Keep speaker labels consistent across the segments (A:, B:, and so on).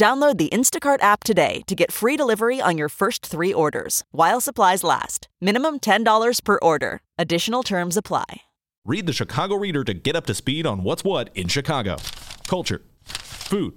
A: Download the Instacart app today to get free delivery on your first three orders while supplies last. Minimum $10 per order. Additional terms apply.
B: Read the Chicago Reader to get up to speed on what's what in Chicago culture, food,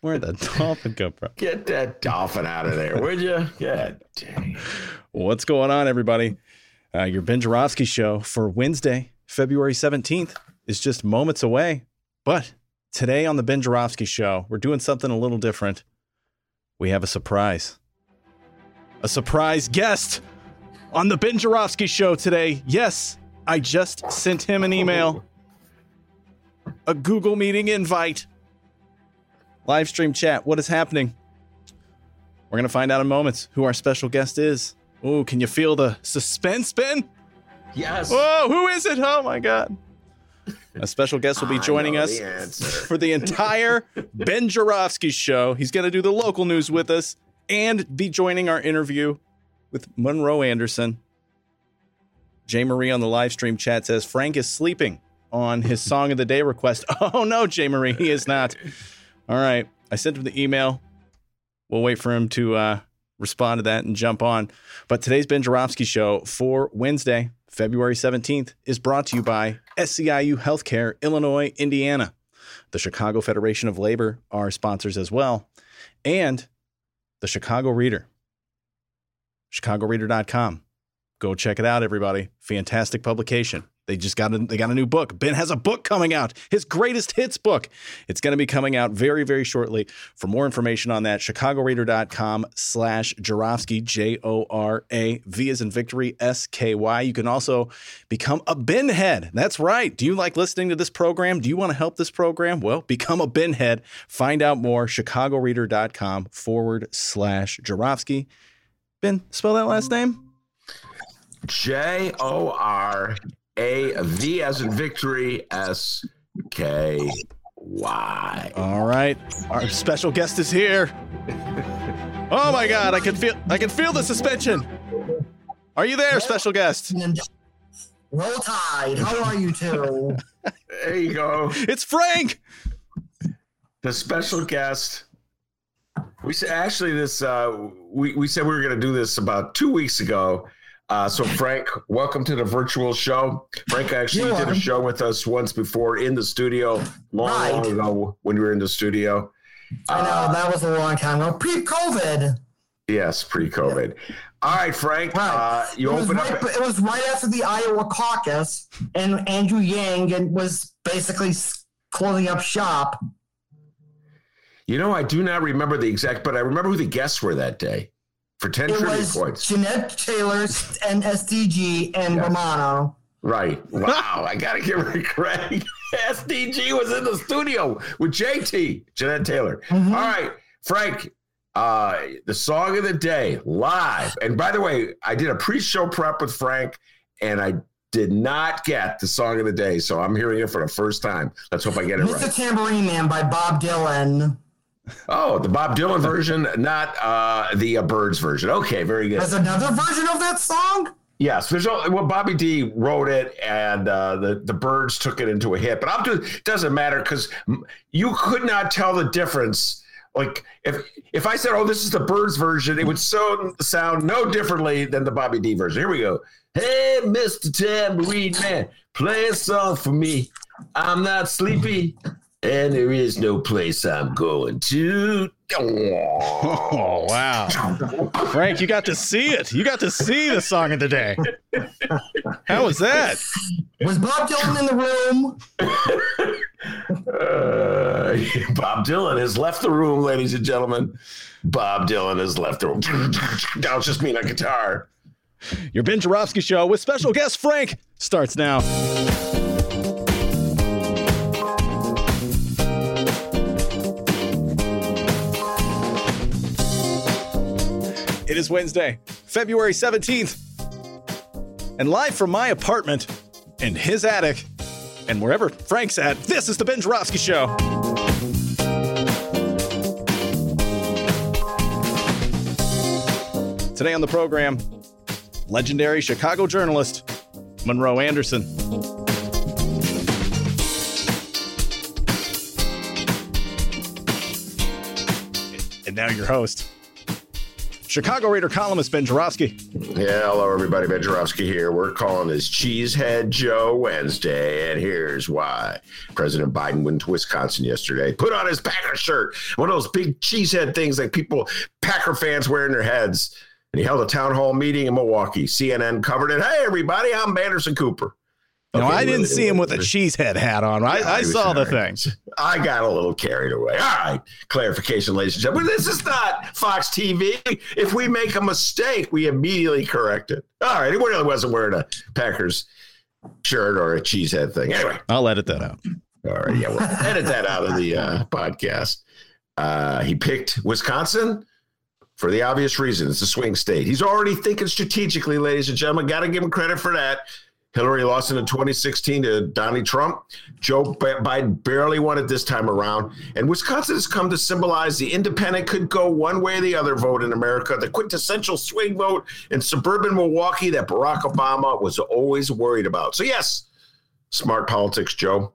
C: Where'd the dolphin come from?
D: Get that dolphin out of there, would you? God dang.
C: What's going on, everybody? Uh, your Ben Joravsky show for Wednesday, February 17th is just moments away. But today on the Ben Joravsky show, we're doing something a little different. We have a surprise. A surprise guest on the Ben Joravsky show today. Yes, I just sent him an email, a Google meeting invite live stream chat. What is happening? We're going to find out in moments who our special guest is. Oh, can you feel the suspense, Ben?
D: Yes.
C: Oh, who is it? Oh my God. A special guest will be joining us
D: the
C: for the entire Ben Joravsky show. He's going to do the local news with us and be joining our interview with Monroe Anderson. Jay Marie on the live stream chat says Frank is sleeping on his song of the day request. Oh no, Jay Marie, he is not. All right. I sent him the email. We'll wait for him to uh, respond to that and jump on. But today's Ben Joravsky show for Wednesday, February 17th, is brought to you by SEIU Healthcare, Illinois, Indiana. The Chicago Federation of Labor are sponsors as well, and the Chicago Reader. ChicagoReader.com. Go check it out, everybody. Fantastic publication. They just got a, they got a new book. Ben has a book coming out, his greatest hits book. It's going to be coming out very, very shortly. For more information on that, chicagoreader.com slash Joravsky, J-O-R-A-V as in victory, S-K-Y. You can also become a Ben head. That's right. Do you like listening to this program? Do you want to help this program? Well, become a Ben head. Find out more, chicagoreader.com forward slash Joravsky. Ben, spell that last name.
D: J O R A V as in victory S K Y.
C: All right. Our special guest is here. Oh my god, I can feel I can feel the suspension. Are you there, special guest?
E: Roll Tide. How are you two?
D: There you go.
C: It's Frank.
D: The special guest. We said actually this uh we, we said we were gonna do this about two weeks ago. Uh, so Frank, welcome to the virtual show. Frank actually
E: You're
D: did a show with us once before in the studio, long,
E: Right.
D: long ago when we were in the studio.
E: I know that was a long time ago, pre-COVID.
D: Yes, pre-COVID. All right, Frank.
E: Right.
D: Uh, you
E: it was
D: open
E: right,
D: up.
E: It was right after the Iowa caucus, and Andrew Yang and was basically closing up shop.
D: You know, I do not remember the exact, but I remember who the guests were that day for ten
E: It
D: trivia
E: was
D: points.
E: Jeanette Taylor and SDG and
D: Yes.
E: Romano.
D: Right. Wow. I gotta give her credit. SDG was in the studio with JT, Jeanette Taylor.
E: Mhm.
D: All right, Frank. Uh, the song of the day live. And by the way, I did a pre-show prep with Frank, and I did not get the song of the day, so I'm hearing it for the first time. Let's hope I get it
E: Mr.
D: right.
E: Tambourine Man by Bob Dylan.
D: Oh, the Bob Dylan version, not uh, the uh, Byrds version. Okay, very good.
E: There's another version of that song?
D: Yes, there's no, well, Bobby D wrote it, and uh, the the Byrds took it into a hit. But I'm just it doesn't matter because you could not tell the difference. Like if if I said, "Oh, this is the Byrds version," it would so sound no differently than the Bobby D version. Here we go. Hey, Mister Tambourine Man, play a song for me. I'm not sleepy, and there is no place I'm going to.
C: Oh, wow. Frank, you got to see it. You got to see the song of the day. How was that?
E: Was Bob Dylan in the room?
D: Uh, Bob Dylan has left the room, ladies and gentlemen. Bob Dylan has left the room. Now it's just me on guitar.
C: Your Ben Joravsky show with special guest Frank starts now. It is Wednesday, February 17th. And live from my apartment in his attic and wherever Frank's at, this is the Ben Joravsky Show. Today on the program, legendary Chicago journalist Monroe Anderson. And now your host, Chicago Reader columnist Ben Joravsky.
D: Yeah, hello everybody. Ben Joravsky here. We're calling this Cheesehead Joe Wednesday, and here's why. President Biden went to Wisconsin yesterday, put on his Packer shirt, one of those big cheesehead things like people, Packer fans wear in their heads. And he held a town hall meeting in Milwaukee. CNN covered it. Hey, everybody, I'm Anderson Cooper.
C: No,
D: Okay,
C: I didn't
D: really,
C: see him with a cheesehead hat on. I,
D: Yeah,
C: I saw the
D: all right.
C: thing.
D: I got a little carried away. All right. Clarification, ladies and gentlemen. This is not Fox TV. If we make a mistake, we immediately correct it. All right. He really wasn't wearing a Packers shirt or a cheesehead thing. Anyway.
C: I'll edit that out.
D: All right. Yeah. We'll edit that out of the uh, podcast. Uh, he picked Wisconsin for the obvious reason. It's a swing state. He's already thinking strategically, ladies and gentlemen. Got to give him credit for that. Hillary lost in 2016 to Donald Trump. Joe Biden barely won it this time around. And Wisconsin has come to symbolize the independent could go one way or the other vote in America, the quintessential swing vote in suburban Milwaukee that Barack Obama was always worried about. So, yes, smart politics, Joe.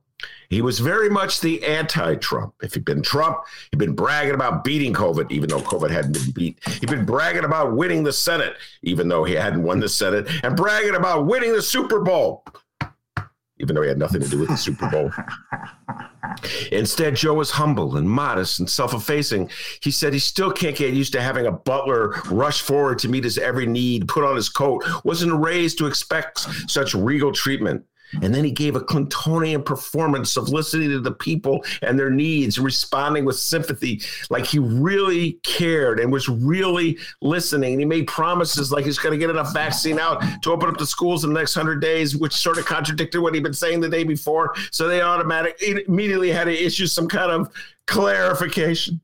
D: He was very much the anti Trump. If he'd been Trump, he'd been bragging about beating COVID, even though COVID hadn't been beat. He'd been bragging about winning the Senate, even though he hadn't won the Senate, and bragging about winning the Super Bowl, even though he had nothing to do with the Super Bowl. Instead, Joe was humble and modest and self effacing. He said he still can't get used to having a butler rush forward to meet his every need, put on his coat, wasn't raised to expect such regal treatment. And then he gave a Clintonian performance of listening to the people and their needs, responding with sympathy, like he really cared and was really listening. And he made promises like he's going to get enough vaccine out to open up the schools in the next hundred days, which sort of contradicted what he'd been saying the day before. So they automatically immediately had to issue some kind of clarification.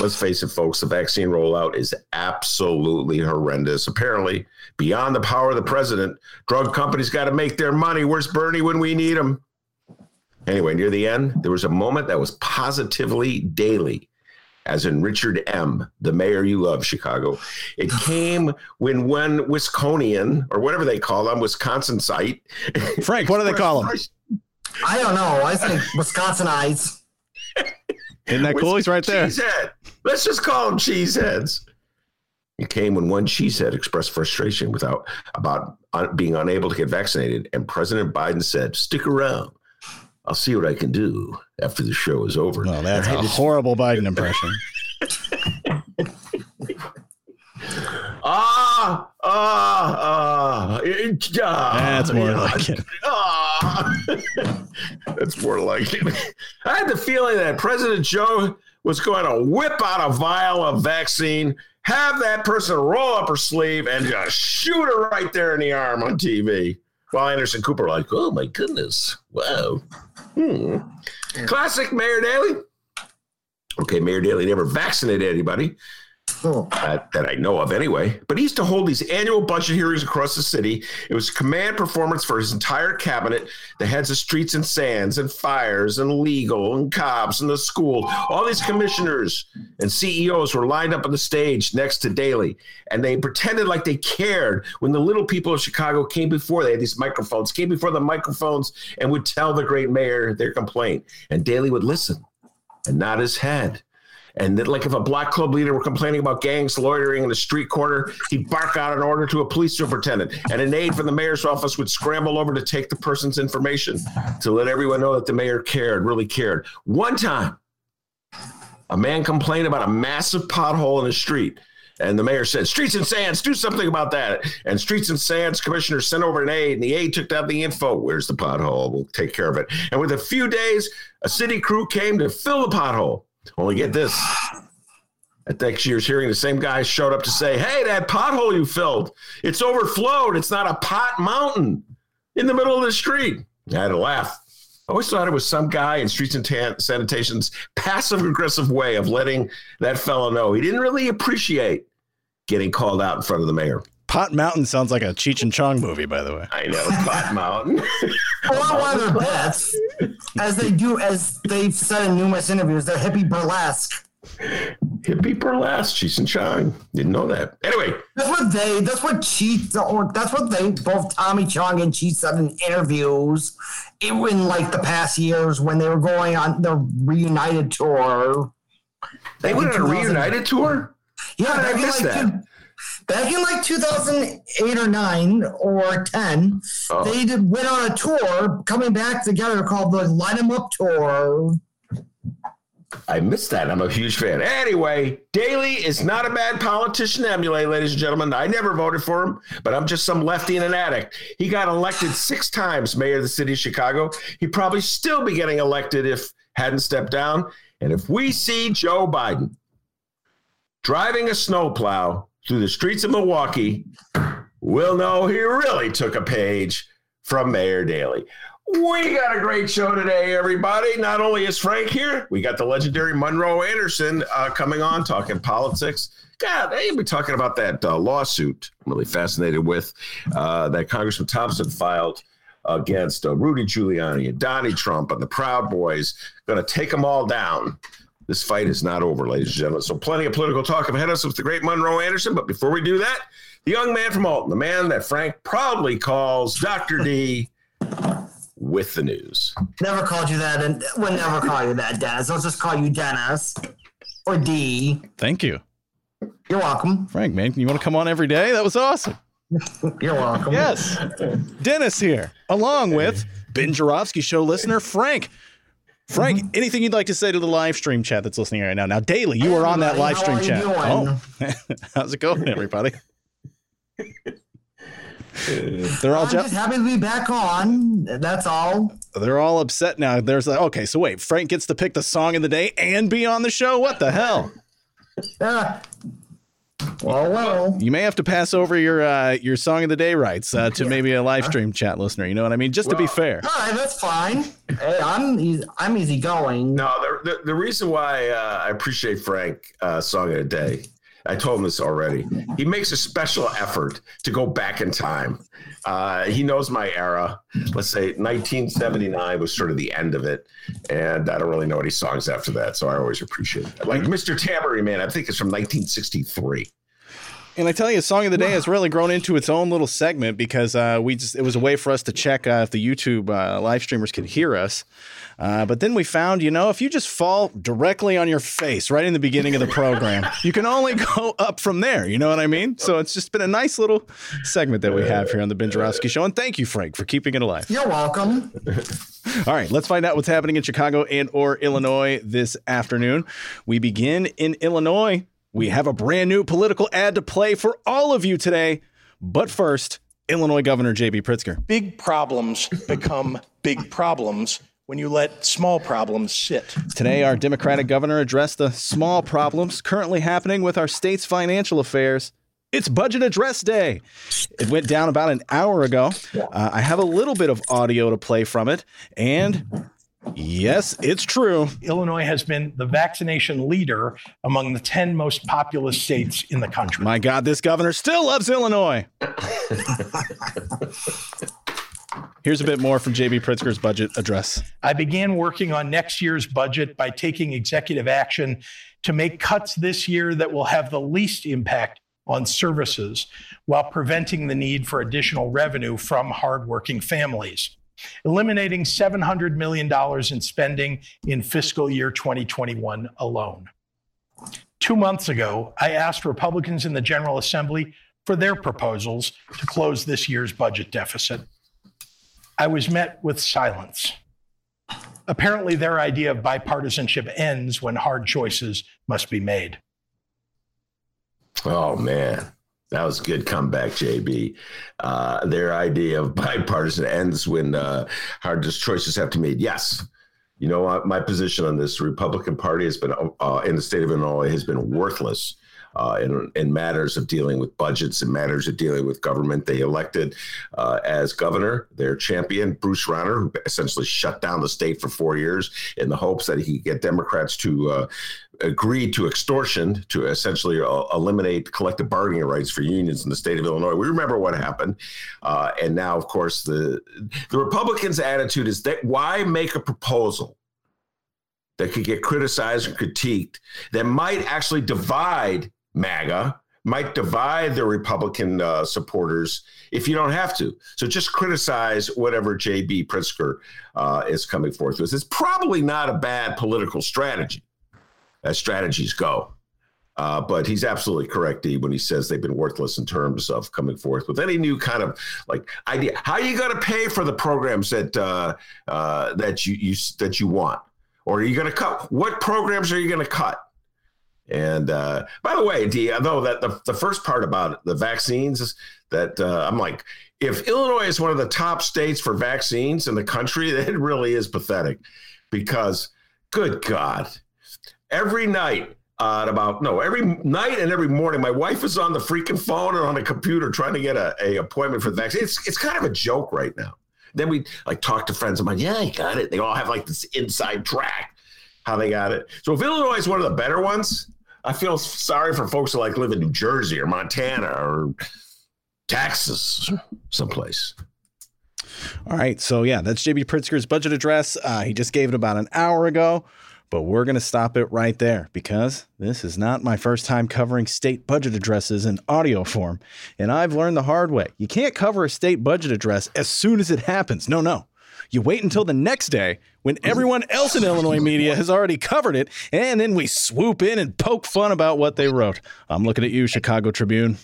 D: Let's face it, folks, the vaccine rollout is absolutely horrendous. Apparently, beyond the power of the president, drug companies got to make their money. Where's Bernie when we need him? Anyway, near the end, there was a moment that was positively Daley, as in Richard M., the mayor you love, Chicago. It came when one Wisconian, or whatever they call them, Wisconsin site.
C: Frank, what do they call them?
E: I don't know. I think Wisconsinites.
C: Isn't that cool? He's right there.
D: Cheesehead. Let's just call them cheeseheads. It came when one cheesehead expressed frustration without about being unable to get vaccinated, and President Biden said, "Stick around. I'll see what I can do after the show is over."
C: No, that's a
D: just-
C: horrible Biden impression.
D: Ah, ah, ah. Ah,
C: That's more like it.
D: Ah. That's more like it. I had the feeling that President Joe was going to whip out a vial of vaccine, have that person roll up her sleeve, and just shoot her right there in the arm on TV. While Anderson Cooper, like, oh my goodness, wow. Hmm. Classic Mayor Daley. Okay, Mayor Daley never vaccinated anybody
E: Oh,
D: uh, that I know of anyway. But he used to hold these annual budget hearings across the city. It was command performance for his entire cabinet, the heads of streets and sands and fires and legal and cops and the school. All these commissioners and CEOs were lined up on the stage next to Daley, and they pretended like they cared when the little people of Chicago came before. They had these microphones, came before the microphones, and would tell the great mayor their complaint. And Daley would listen and nod his head. And then, like if a black club leader were complaining about gangs loitering in a street corner, he'd bark out an order to a police superintendent, and an aide from the mayor's office would scramble over to take the person's information to let everyone know that the mayor cared, really cared. One time, A man complained about a massive pothole in the street. And the mayor said, Streets and Sands, do something about that. And Streets and Sands commissioner sent over an aide, and the aide took down the info. Where's the pothole? We'll take care of it. And with a few days, a city crew came to fill the pothole. Only get this. At next year's hearing, the same guy showed up to say, Hey, that pothole you filled, it's overflowed. It's not a pot mountain in the middle of the street. I had to laugh. I always thought it was some guy in Streets and Tan- Sanitation's passive aggressive way of letting that fellow know he didn't really appreciate getting called out in front of the mayor.
C: Pot Mountain sounds like a Cheech and Chong movie, by the way.
D: I know, Pot Mountain.
E: Or one of their bets, as they do, as they've said in numerous interviews, they're hippie burlesque.
D: Hippie burlesque, Cheech and Chong. Didn't know that. Anyway,
E: That's what they. That's what Cheech. Or that's what they both Tommy Chong and Cheech said in interviews. It, in like the past years when they were going on the reunited tour.
D: they went on a reunited tour.
E: Yeah,
D: How did I
E: back in
D: miss
E: like
D: that?
E: Back in like 2008 or 9 or 10,
D: Oh.
E: they did, went on a tour coming back together called the Light 'em Up Tour.
D: I missed that. I'm a huge fan. Anyway, Daley is not a bad politician emulate, ladies and gentlemen. I never voted for him, but I'm just some lefty and an addict. He got elected six times mayor of the city of Chicago. He'd probably still be getting elected if hadn't stepped down. And if we see Joe Biden driving a snowplow through the streets of Milwaukee, we'll know he really took a page from Mayor Daley. We got a great show today, everybody. Not only is Frank here, we got the legendary Monroe Anderson uh, coming on talking politics. God, they'll be talking about that uh, lawsuit I'm really fascinated with uh, that Congressman Thompson filed against uh, Rudy Giuliani and Donnie Trump and the Proud Boys. Going to take them all down. This fight is not over, ladies and gentlemen. So, plenty of political talk ahead of us with the great Monroe Anderson. But before we do that, the young man from Alton, the man that Frank proudly calls Dr. D, with the news.
E: Never called you that, and would never call you that, Dennis. I'll just call you Dennis or D.
C: Thank you.
E: You're welcome.
C: Frank, man, you want to come on every day? That was awesome.
E: You're welcome.
C: Yes. Dennis here, along with Ben Joravsky show listener Frank. Frank, anything you'd like to say to the live stream chat that's listening right now? Now, Daily, you are on that live stream
E: How are you
C: chat.
E: doing?
C: Oh, how's it going, everybody? they're all
E: I'm just happy to be back on. That's all.
C: they're all upset now. There's like, okay, so wait, Frank gets to pick the song of the day and be on the show. What the hell?
E: Uh, well, well.
C: You may have to pass over your uh, your song of the day rights uh, to maybe a live stream chat listener. You know what I mean? Just to be fair.
E: All right, that's fine. Hey, I'm easy, I'm easygoing.
D: No, the, the, the reason why uh, I appreciate Frank uh, Song of the Day, I told him this already. He makes a special effort to go back in time. Uh, he knows my era. Let's say 1979 was sort of the end of it. And I don't really know any songs after that. So I always appreciate it. Like Mr. Tambourine Man, I think it's from 1963.
C: And I tell you, Song of the Day has really grown into its own little segment because uh, we just it was a way for us to check uh, if the YouTube uh, live streamers could hear us. Uh, but then we found, you know, if you just fall directly on your face right in the beginning of the program, you can only go up from there. You know what I mean? So it's just been a nice little segment that we have here on the Ben Joravsky Show. And thank you, Frank, for keeping it alive.
E: You're welcome.
C: All right, let's find out what's happening in Chicago and or Illinois this afternoon. We begin in Illinois. We have a brand new political ad to play for all of you today. But first, Illinois Governor J.B. Pritzker.
F: big problems become big problems when you let small problems sit.
C: Today, our Democratic governor addressed the small problems currently happening with our state's financial affairs. It's Budget Address Day. It went down about an hour ago. Uh, I have a little bit of audio to play from it. And yes, it's true.
F: Illinois has been the vaccination leader among the 10 most populous states in the country.
C: My God, this governor still loves Illinois. Here's a bit more from JB Pritzker's budget address.
F: I began working on next year's budget by taking executive action to make cuts this year that will have the least impact on services while preventing the need for additional revenue from hardworking families. Eliminating $700 million in spending in fiscal year 2021 alone. Two months ago, I asked Republicans in the General Assembly for their proposals to close this year's budget deficit. I was met with silence. apparently, their idea of bipartisanship ends when hard choices must be made.
D: Oh, man. That was a good comeback, JB. Uh, their idea of bipartisan ends when uh, hard choices have to be made. Yes. You know, my position on this Republican Party has been uh, in the state of Illinois has been worthless uh, in, in, matters of dealing with budgets and matters of dealing with government. They elected uh, as governor their champion, Bruce Rauner, who essentially shut down the state for four years in the hopes that he could get Democrats to uh, agree to extortion to essentially uh, eliminate collective bargaining rights for unions in the state of Illinois. We remember what happened, uh, and now, of course, the the Republicans' attitude is that why make a proposal that could get criticized and critiqued that might actually divide MAGA might divide the Republican uh, supporters if you don't have to. So just criticize whatever J.B. Pritzker uh, is coming forth with. It's probably not a bad political strategy, as strategies go. Uh, but he's absolutely correct, D, when he says they've been worthless in terms of coming forth with any new kind of like idea. How are you going to pay for the programs that uh, uh, that you, you that you want, or are you going to cut? What programs are you going to cut? And uh, by the way, D, though that the, the first part about the vaccines is that uh, I'm like, if Illinois is one of the top states for vaccines in the country, it really is pathetic because, good God, every night uh, about no every night and every morning, my wife is on the freaking phone and on a computer trying to get a, a appointment for the vaccine. It's it's kind of a joke right now. Then we like talk to friends of mine. Yeah, I got it. They all have like this inside track how they got it. So if Illinois is one of the better ones, I feel sorry for folks who like live in New Jersey or Montana or Texas, someplace.
C: All right. So, yeah, that's JB Pritzker's budget address. Uh, he just gave it about an hour ago, but we're going to stop it right there because this is not my first time covering state budget addresses in audio form. And I've learned the hard way. You can't cover a state budget address as soon as it happens. No, no. You wait until the next day when everyone else in Illinois media has already covered it, and then we swoop in and poke fun about what they wrote. I'm looking at you, Chicago Tribune.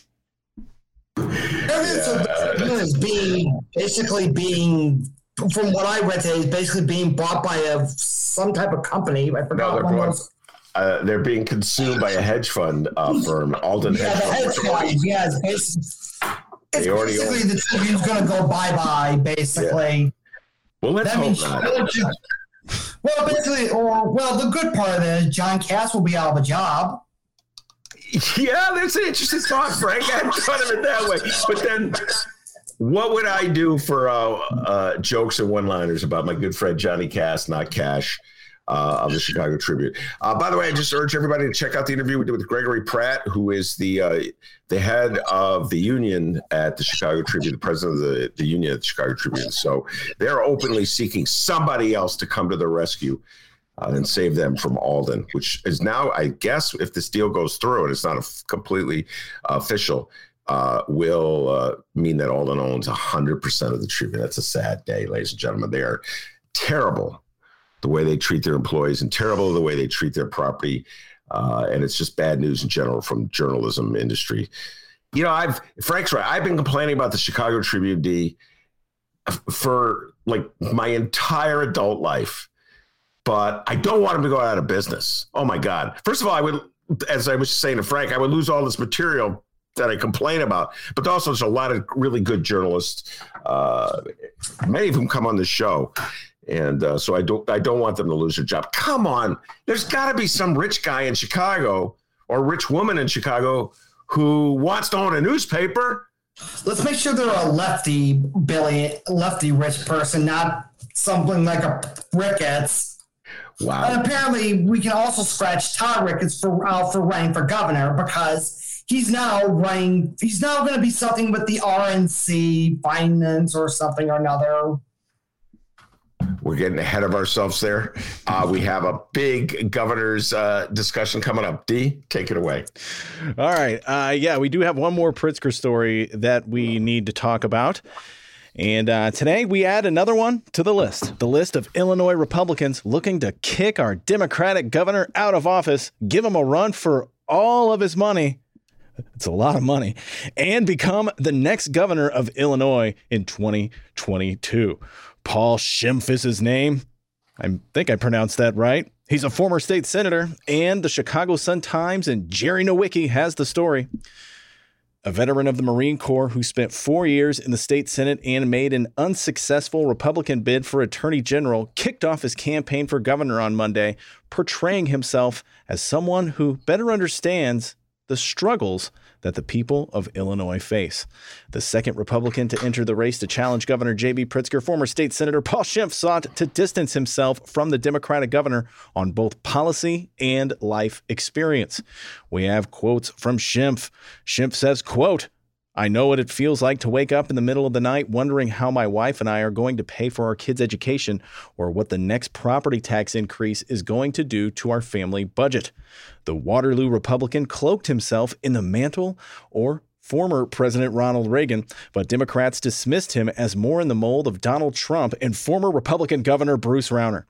E: Tribune is being basically being, from what I read today, is basically being bought by a some type of company. I forgot.
D: No, they're, uh, they're being consumed by a hedge fund uh, firm, Alden.
E: Yeah,
D: hedge
E: the hedge fund. Yeah, it's basically, it's basically the Tribune's going to go bye bye. Basically. Yeah.
D: Well, let's that hope not.
E: Well, basically, or well, the good part of it is John Kass will be out of a job.
D: Yeah, that's an interesting thought, Frank. I hadn't thought of it that way. But then, what would I do for uh, uh, jokes and one-liners about my good friend Johnny Kass, not Cash? Uh, of the Chicago Tribune. Uh, by the way, I just urge everybody to check out the interview we did with Gregory Pratt, who is the uh, the head of the union at the Chicago Tribune, the president of the, the union at the Chicago Tribune. So they're openly seeking somebody else to come to their rescue. Uh, and save them from Alden, which is now, I guess, if this deal goes through and it's not a completely official, uh, will uh, mean that Alden owns 100% of the Tribune. That's a sad day, ladies and gentlemen. They are terrible the way they treat their employees and terrible the way they treat their property. Uh, and it's just bad news in general from journalism industry. You know, I've Frank's right. I've been complaining about the Chicago Tribune D for like my entire adult life, but I don't want them to go out of business. Oh my God! First of all, I would, as I was saying to Frank, I would lose all this material that I complain about. But also, there's a lot of really good journalists. Uh, many of whom come on the show, and uh, so I don't I don't want them to lose their job. Come on, there's got to be some rich guy in Chicago or rich woman in Chicago who wants to own a newspaper.
E: Let's make sure they're a lefty Billy, lefty rich person, not something like a Ricketts. Wow. And apparently, we can also scratch Todd Ricketts for out for running for governor because he's now running. He's now going to be something with the RNC finance or something or another
D: we're getting ahead of ourselves there. Uh, we have a big governor's uh, discussion coming up. D, take it away.
C: All right. Uh, yeah, we do have one more Pritzker story that we need to talk about. And uh, today we add another one to the list the list of Illinois Republicans looking to kick our Democratic governor out of office, give him a run for all of his money. It's a lot of money, and become the next governor of Illinois in 2022. Paul Schimpf is his name. I think I pronounced that right. He's a former state senator, and the Chicago Sun-Times and Jerry Nowicki has the story. A veteran of the Marine Corps who spent four years in the state Senate and made an unsuccessful Republican bid for Attorney General kicked off his campaign for governor on Monday, portraying himself as someone who better understands the struggles that the people of Illinois face. The second Republican to enter the race to challenge Governor J.B. Pritzker, former state Senator Paul Schimpf sought to distance himself from the Democratic governor on both policy and life experience. We have quotes from Schimpf. Schimpf says, quote, I know what it feels like to wake up in the middle of the night wondering how my wife and I are going to pay for our kids' education or what the next property tax increase is going to do to our family budget. The Waterloo Republican cloaked himself in the mantle or former President Ronald Reagan, but Democrats dismissed him as more in the mold of Donald Trump and former Republican Governor Bruce Rauner.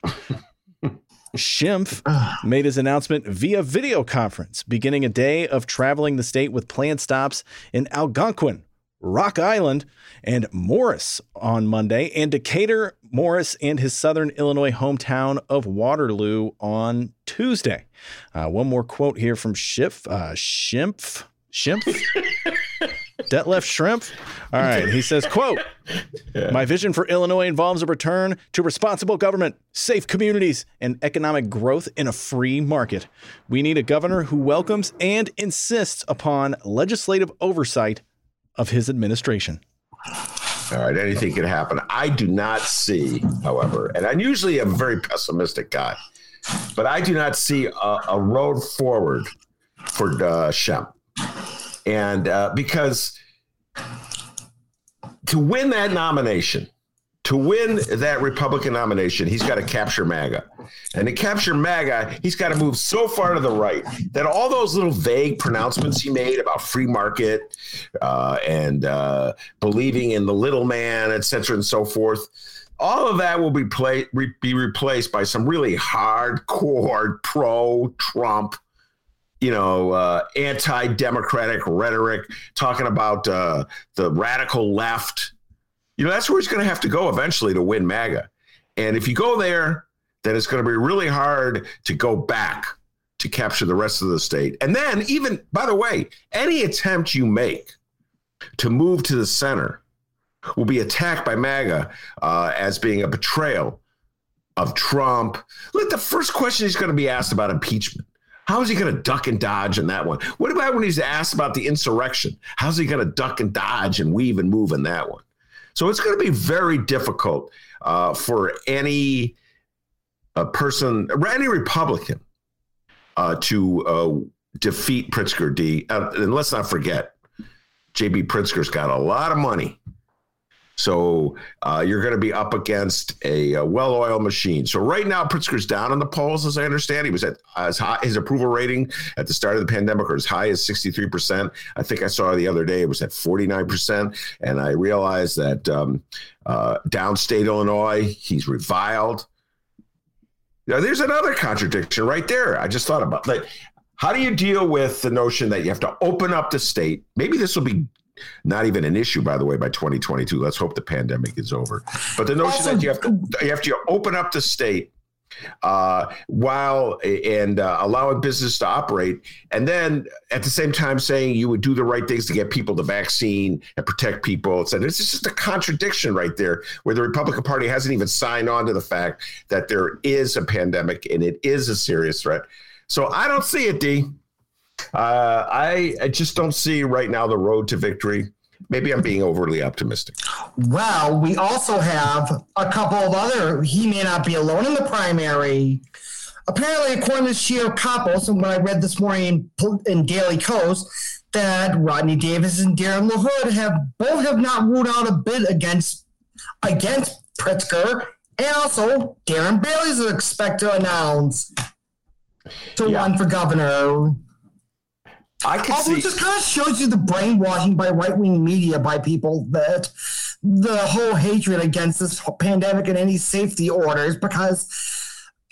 C: Schimpf made his announcement via video conference, beginning a day of traveling the state with planned stops in Algonquin, Rock Island, and Morris on Monday, and Decatur, Morris, and his southern Illinois hometown of Waterloo on Tuesday. Uh, one more quote here from Schiff, uh, Schimpf. Schimpf? Detlef Shrimp. All right. He says, quote, my vision for Illinois involves a return to responsible government, safe communities, and economic growth in a free market. We need a governor who welcomes and insists upon legislative oversight of his administration.
D: All right, anything can happen. I do not see, however, and I'm usually a very pessimistic guy, but I do not see a, a road forward for uh, Shem and uh, because to win that nomination, to win that Republican nomination, he's got to capture MAGA. And to capture MAGA, he's got to move so far to the right that all those little vague pronouncements he made about free market uh, and uh, believing in the little man, et cetera, and so forth, all of that will be, play, re- be replaced by some really hardcore pro Trump you know, uh, anti-democratic rhetoric, talking about uh, the radical left. You know, that's where he's going to have to go eventually to win MAGA. And if you go there, then it's going to be really hard to go back to capture the rest of the state. And then, even by the way, any attempt you make to move to the center will be attacked by MAGA uh, as being a betrayal of Trump. Look, the first question he's going to be asked about impeachment how is he going to duck and dodge in that one? What about when he's asked about the insurrection? How's he going to duck and dodge and weave and move in that one? So it's going to be very difficult uh, for any uh, person, any Republican, uh, to uh, defeat Pritzker. D. Uh, and let's not forget, J.B. Pritzker's got a lot of money so uh, you're going to be up against a, a, well-oiled machine. So right now, Pritzker's down in the polls, as I understand. He was at as high his approval rating at the start of the pandemic, or as high as 63 percent. I think I saw the other day it was at 49 percent, and I realized that um, uh, downstate Illinois, he's reviled. Now, there's another contradiction right there. I just thought about like, how do you deal with the notion that you have to open up the state? Maybe this will be not even an issue, by the way, by 2022. Let's hope the pandemic is over. But the notion also, that you have to you have to open up the state uh, while and uh, allowing business to operate, and then at the same time saying you would do the right things to get people the vaccine and protect people. It's just a contradiction right there, where the Republican Party hasn't even signed on to the fact that there is a pandemic and it is a serious threat. So I don't see it, D. Uh, I, I just don't see right now the road to victory. Maybe I'm being overly optimistic.
E: Well, we also have a couple of other. He may not be alone in the primary. Apparently, according to Shia Kapos, and what I read this morning in Daily Kos, that Rodney Davis and Darren LaHood have both have not ruled out a bid against against Pritzker, and also Darren Bailey is expected to announce to yeah. run for governor.
D: I can also, see.
E: It just kind of shows you the brainwashing by right wing media by people that the whole hatred against this pandemic and any safety orders because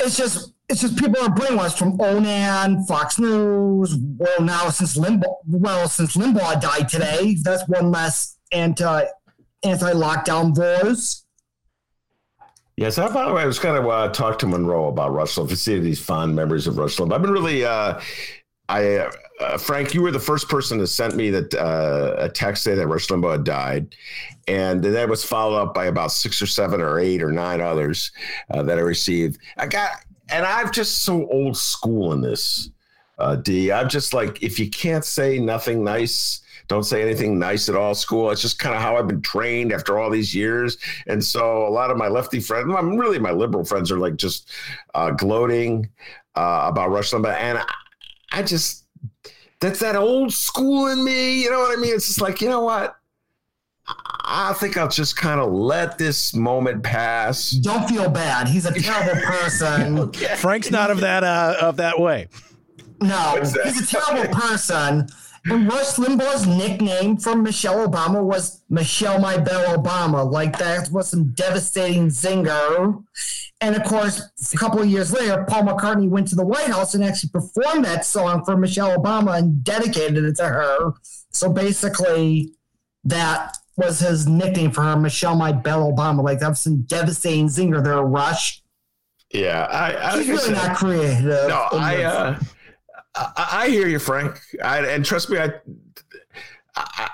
E: it's just it's just people are brainwashed from Onan, Fox News. Well, now since Limbaugh, well since Limbaugh died today, that's one less anti anti lockdown voice.
D: Yes, I, by the way, I was going to uh, talk to Monroe about Rush Limbaugh, see these fond memories of Rush Limbaugh. I've been really, uh, I, uh, Frank, you were the first person to send me that uh, a text saying that Rush Limbaugh had died, and that was followed up by about six or seven or eight or nine others uh, that I received. I got, and I'm just so old school in this, uh, D. I'm just like, if you can't say nothing nice don't say anything nice at all school. It's just kind of how I've been trained after all these years. And so a lot of my lefty friends, I'm really my liberal friends are like just uh, gloating uh, about Rush Limbaugh. And I, I just, that's that old school in me. You know what I mean? It's just like, you know what? I think I'll just kind of let this moment pass.
E: Don't feel bad. He's a terrible person.
C: okay. Frank's not of that uh, of that way.
E: No, he's a terrible person. And Rush Limbaugh's nickname from Michelle Obama was Michelle My Belle Obama. Like that was some devastating zinger. And of course, a couple of years later, Paul McCartney went to the White House and actually performed that song for Michelle Obama and dedicated it to her. So basically, that was his nickname for her, Michelle My Belle Obama. Like that was some devastating zinger there, Rush.
D: Yeah, I, I
E: He's really not creative.
D: No, I, uh, I, I hear you, Frank. I, and trust me, I, I,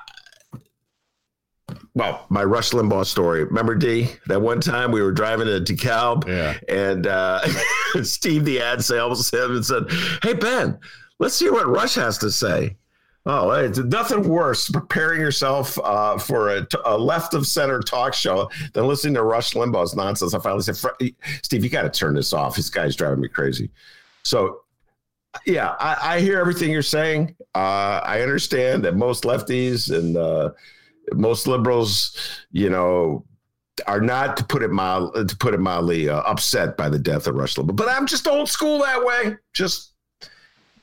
D: well, my Rush Limbaugh story. Remember D? That one time we were driving to DeKalb,
C: yeah.
D: and uh, Steve, the ad sales, him said, "Hey Ben, let's hear what Rush has to say." Oh, it's nothing worse preparing yourself uh, for a, a, left of center talk show than listening to Rush Limbaugh's nonsense. I finally said, Steve, you got to turn this off. This guy's driving me crazy. So yeah, I, I, hear everything you're saying. Uh, I understand that most lefties and uh, most liberals, you know, are not to put it to put it mildly uh, upset by the death of Rush Limbaugh. But I'm just old school that way. Just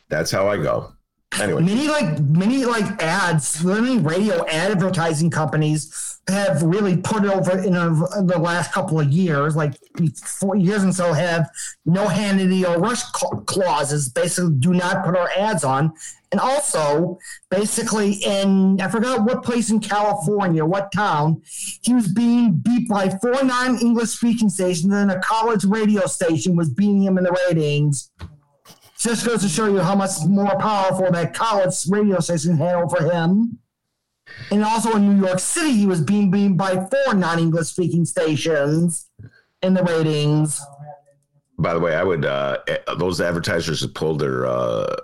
D: that's how I go. Anyway,
E: many like many like ads, many radio advertising companies have really put it over in, a, in, the last couple of years, like four years and so, have no Hannity or Rush clauses. Basically, do not put our ads on. And also, basically, in I forgot what place in California, what town, he was being beat by four non-English speaking stations, and a college radio station was beating him in the ratings. Just goes to show you how much more powerful that college radio station had over him. And also in New York City, he was being beaten by four non English speaking stations in the ratings.
D: By the way, I would, uh, eh, those advertisers that pulled their, uh,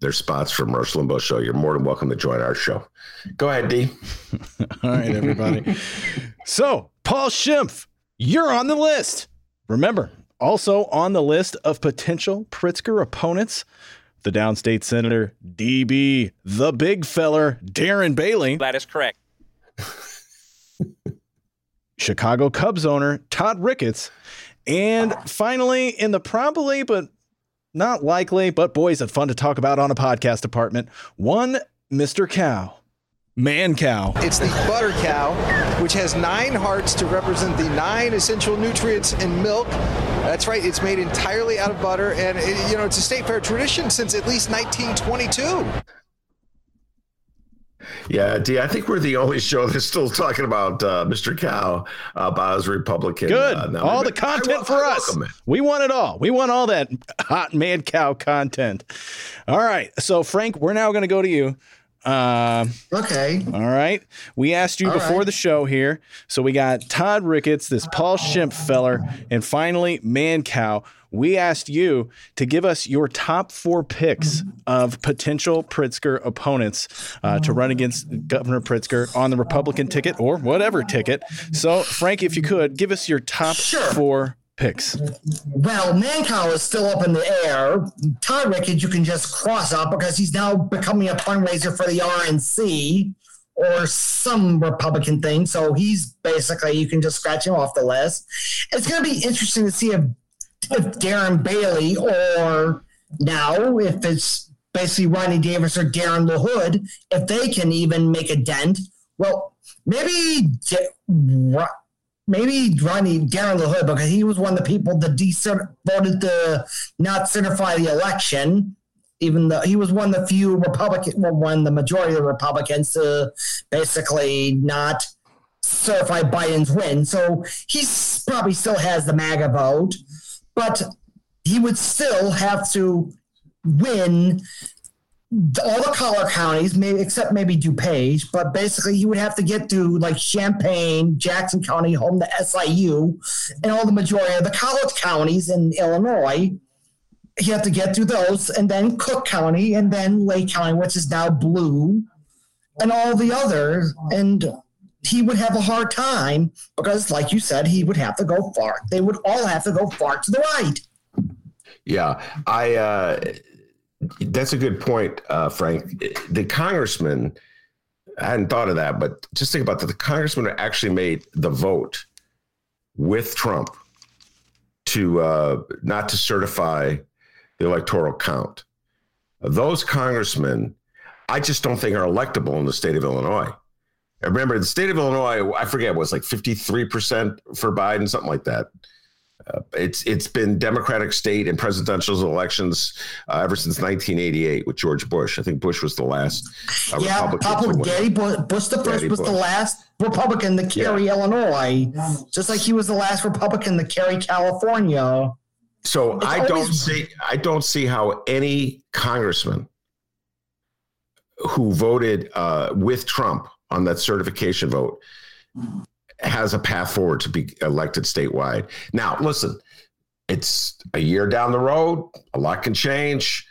D: their spots from Rush Limbaugh show, you're more than welcome to join our show. Go ahead, D.
C: All right, everybody. so, Paul Schimpf, you're on the list. Remember, also on the list of potential Pritzker opponents the downstate senator, DB, the big feller, Darren Bailey.
G: That is correct.
C: Chicago Cubs owner, Todd Ricketts. And finally, in the probably, but not likely, but boys, it's fun to talk about on a podcast department, one Mr. Cow. Man cow.
H: It's the butter cow, which has nine hearts to represent the nine essential nutrients in milk. That's right, it's made entirely out of butter, and it, you know it's a state fair tradition since at least 1922.
D: Yeah, D, I think we're the only show that's still talking about uh, Mr. Cow uh, about his Republican.
C: Good. Uh, all the content for I us. We want it all. We want all that hot mad cow content. All right. So, Frank, we're now going to go to you.
E: Uh, okay.
C: All right. We asked you all before right. the show here. So we got Todd Ricketts, this Paul Schimpf feller, and finally Mancow. We asked you to give us your top four picks of potential Pritzker opponents uh, to run against Governor Pritzker on the Republican ticket or whatever ticket. So, Frank, if you could, give us your top sure. four picks?
E: Well, Mancow is still up in the air. Todd Ricketts, you can just cross out because he's now becoming a fundraiser for the RNC or some Republican thing. So he's basically, you can just scratch him off the list. It's going to be interesting to see if, if Darren Bailey or now, if it's basically Ronnie Davis or Darren LaHood, if they can even make a dent. Well, maybe maybe Ronnie Darren LaHood because he was one of the people that voted to not certify the election. Even though he was one of the few Republican, well, one the majority of Republicans to basically not certify Biden's win. So he probably still has the MAGA vote, but he would still have to win all the collar counties, maybe except maybe DuPage, but basically he would have to get to like Champaign, Jackson County, home to SIU, and all the majority of the college counties in Illinois. He had to get through those, and then Cook County, and then Lake County, which is now blue, and all the others. And he would have a hard time because, like you said, he would have to go far. They would all have to go far to the right.
D: Yeah, I. Uh, that's a good point, uh, Frank. The congressman, I hadn't thought of that, but just think about that. The congressman actually made the vote with Trump to uh, not to certify the electoral count. Those congressmen, I just don't think are electable in the state of Illinois. I remember the state of Illinois, I forget, was like 53% for Biden, something like that. Uh, it's it's been Democratic state and presidential elections uh, ever since 1988 with George Bush. I think Bush was the last.
E: Uh, yeah, Republican. Daddy Bush, Bush the first Daddy was Bush. the last Republican to carry yeah. Illinois, just like he was the last Republican to carry California.
D: So it's I always- don't see I don't see how any congressman who voted uh, with Trump on that certification vote has a path forward to be elected statewide. Now, listen, it's a year down the road, a lot can change,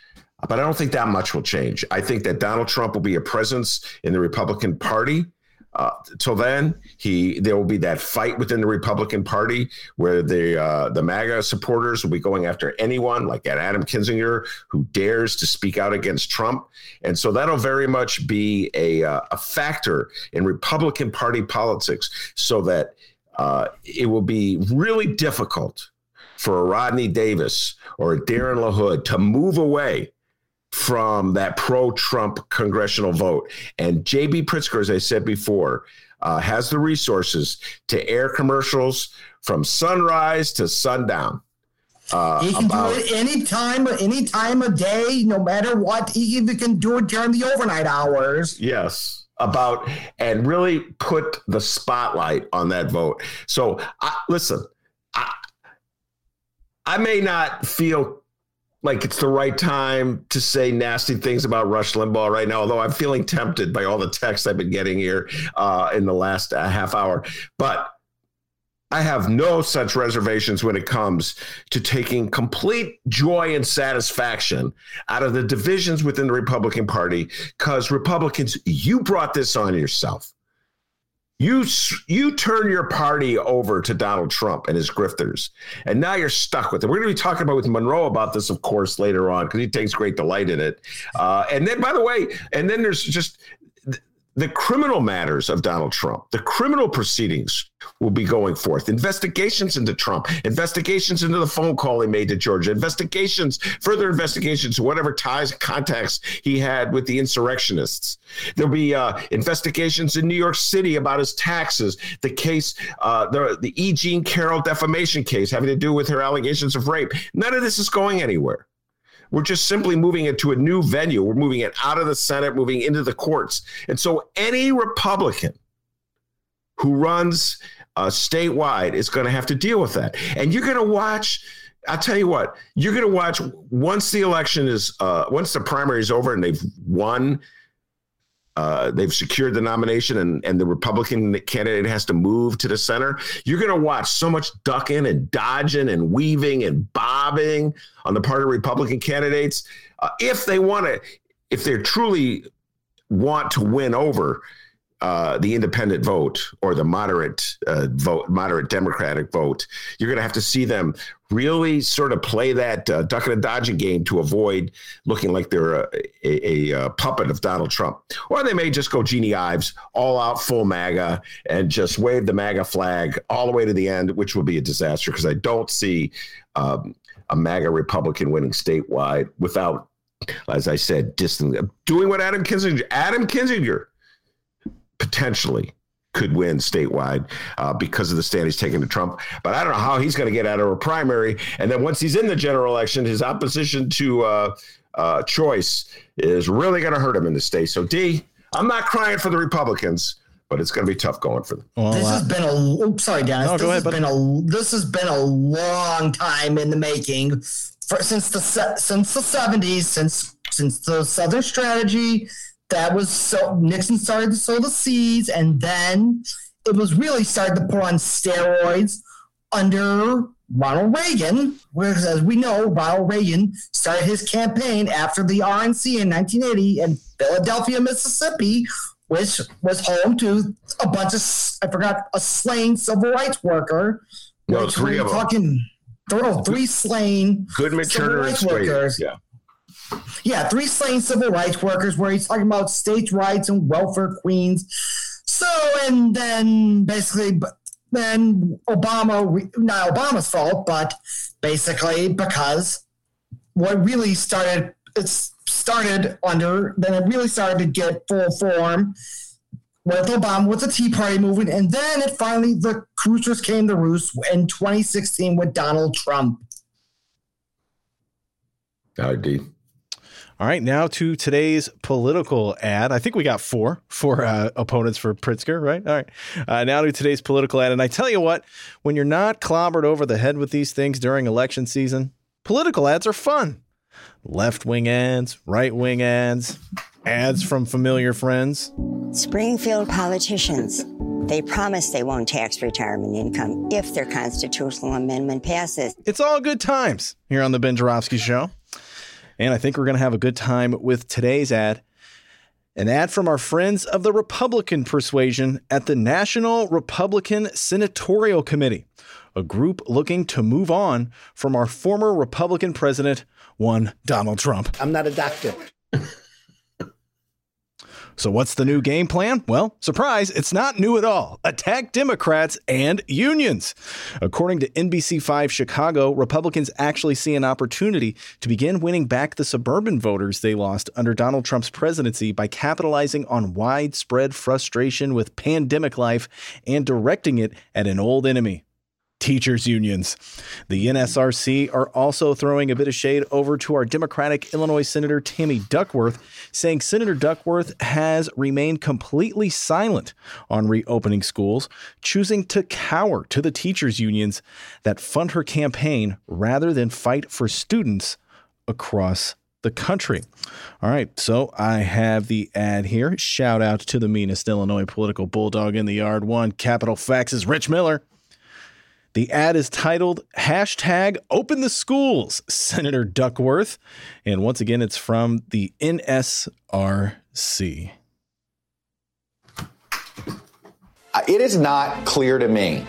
D: but I don't think that much will change. I think that Donald Trump will be a presence in the Republican Party uh, till then, he there will be that fight within the Republican Party where the uh, the MAGA supporters will be going after anyone like Adam Kinzinger who dares to speak out against Trump, and so that'll very much be a uh, a factor in Republican Party politics, so that uh, it will be really difficult for a Rodney Davis or a Darren LaHood to move away from that pro Trump congressional vote. And JB Pritzker, as I said before, uh, has the resources to air commercials from sunrise to sundown.
E: Uh, he can about, do it any time, any time of day, no matter what. He even can do it during the overnight hours.
D: Yes, about and really put the spotlight on that vote. So, I, listen, I, I may not feel like it's the right time to say nasty things about Rush Limbaugh right now, although I'm feeling tempted by all the texts I've been getting here uh, in the last uh, half hour. But I have no such reservations when it comes to taking complete joy and satisfaction out of the divisions within the Republican Party because Republicans, you brought this on yourself. You you turn your party over to Donald Trump and his grifters, and now you're stuck with it. We're going to be talking about with Monroe about this, of course, later on because he takes great delight in it. Uh, and then, by the way, and then there's just the criminal matters of Donald Trump, the criminal proceedings will be going forth. Investigations into Trump, investigations into the phone call he made to Georgia, investigations, further investigations, whatever ties, contacts he had with the insurrectionists. There'll be uh, investigations in New York City about his taxes, the case, uh, the, the E. Jean Carroll defamation case having to do with her allegations of rape. None of this is going anywhere. We're just simply moving it to a new venue. We're moving it out of the Senate, moving into the courts. And so any Republican who runs uh, statewide is going to have to deal with that. And you're going to watch. I'll tell you what, you're going to watch once the election is, uh, once the primary is over and they've won uh, they've secured the nomination and, and the Republican candidate has to move to the center, you're going to watch so much ducking and dodging and weaving and bobbing on the part of Republican candidates. Uh, if they want to, if they truly want to win over uh, the independent vote or the moderate uh, vote, moderate Democratic vote, you're going to have to see them really sort of play that uh, ducking and dodging game to avoid looking like they're a, a, a, puppet of Donald Trump. Or they may just go Jeanne Ives, all out full MAGA, and just wave the MAGA flag all the way to the end, which will be a disaster because I don't see um, a MAGA Republican winning statewide without, as I said, doing what Adam Kinzinger, Adam Kinzinger potentially could win statewide uh, because of the stand he's taking to Trump. But I don't know how he's going to get out of a primary. And then once he's in the general election, his opposition to uh, uh, choice is really going to hurt him in the state. So, D, I'm not crying for the Republicans, but it's going to be tough going for them.
E: Well, this uh, has been a. Oops, sorry, Dennis. No, this ahead, has been a. This has been a long time in the making, for, since the since the seventies, since since the Southern Strategy. That was so Nixon started to sow the seeds, and then it was really started to put on steroids under Ronald Reagan, whereas as we know, Ronald Reagan started his campaign after the RNC in 1980 in Philadelphia, Mississippi, which was home to a bunch of I forgot a slain civil rights worker.
D: No, three of
E: talking, them. Oh, three slain
D: Goodman, Turner, rights workers. Yeah.
E: Yeah, three slain civil rights workers, where he's talking about states' rights and welfare queens. So, and then basically, then Obama, not Obama's fault, but basically because what really started, it's started under, then it really started to get full form with Obama, with the Tea Party movement, and then it finally, the cruisers came to roost in 2016 with Donald Trump.
D: Indeed.
C: All right, now to today's political ad. I think we got four four uh, opponents for Pritzker, right? All right. Uh, now to today's political ad, and I tell you what, when you're not clobbered over the head with these things during election season, political ads are fun left wing ads, right wing ads, ads from familiar friends.
G: Springfield politicians. They promise they won't tax retirement income if their constitutional amendment passes.
C: It's all good times here on the Ben Joravsky Show. And I think we're going to have a good time with today's ad. An ad from our friends of the Republican persuasion at the National Republican Senatorial Committee, a group looking to move on from our former Republican president, one Donald Trump.
I: I'm not a doctor.
C: So, what's the new game plan? Well, surprise, it's not new at all. Attack Democrats and unions. According to NBC5 Chicago, Republicans actually see an opportunity to begin winning back the suburban voters they lost under Donald Trump's presidency by capitalizing on widespread frustration with pandemic life and directing it at an old enemy teachers unions. The NSRC are also throwing a bit of shade over to our Democratic Illinois Senator Tammy Duckworth, saying Senator Duckworth has remained completely silent on reopening schools, choosing to cower to the teachers unions that fund her campaign rather than fight for students across the country. All right, so I have the ad here. Shout out to the meanest Illinois political bulldog in the yard. One capital is Rich Miller. The ad is titled hashtag open the schools, Senator Duckworth. And once again, it's from the NSRC.
J: Uh, it is not clear to me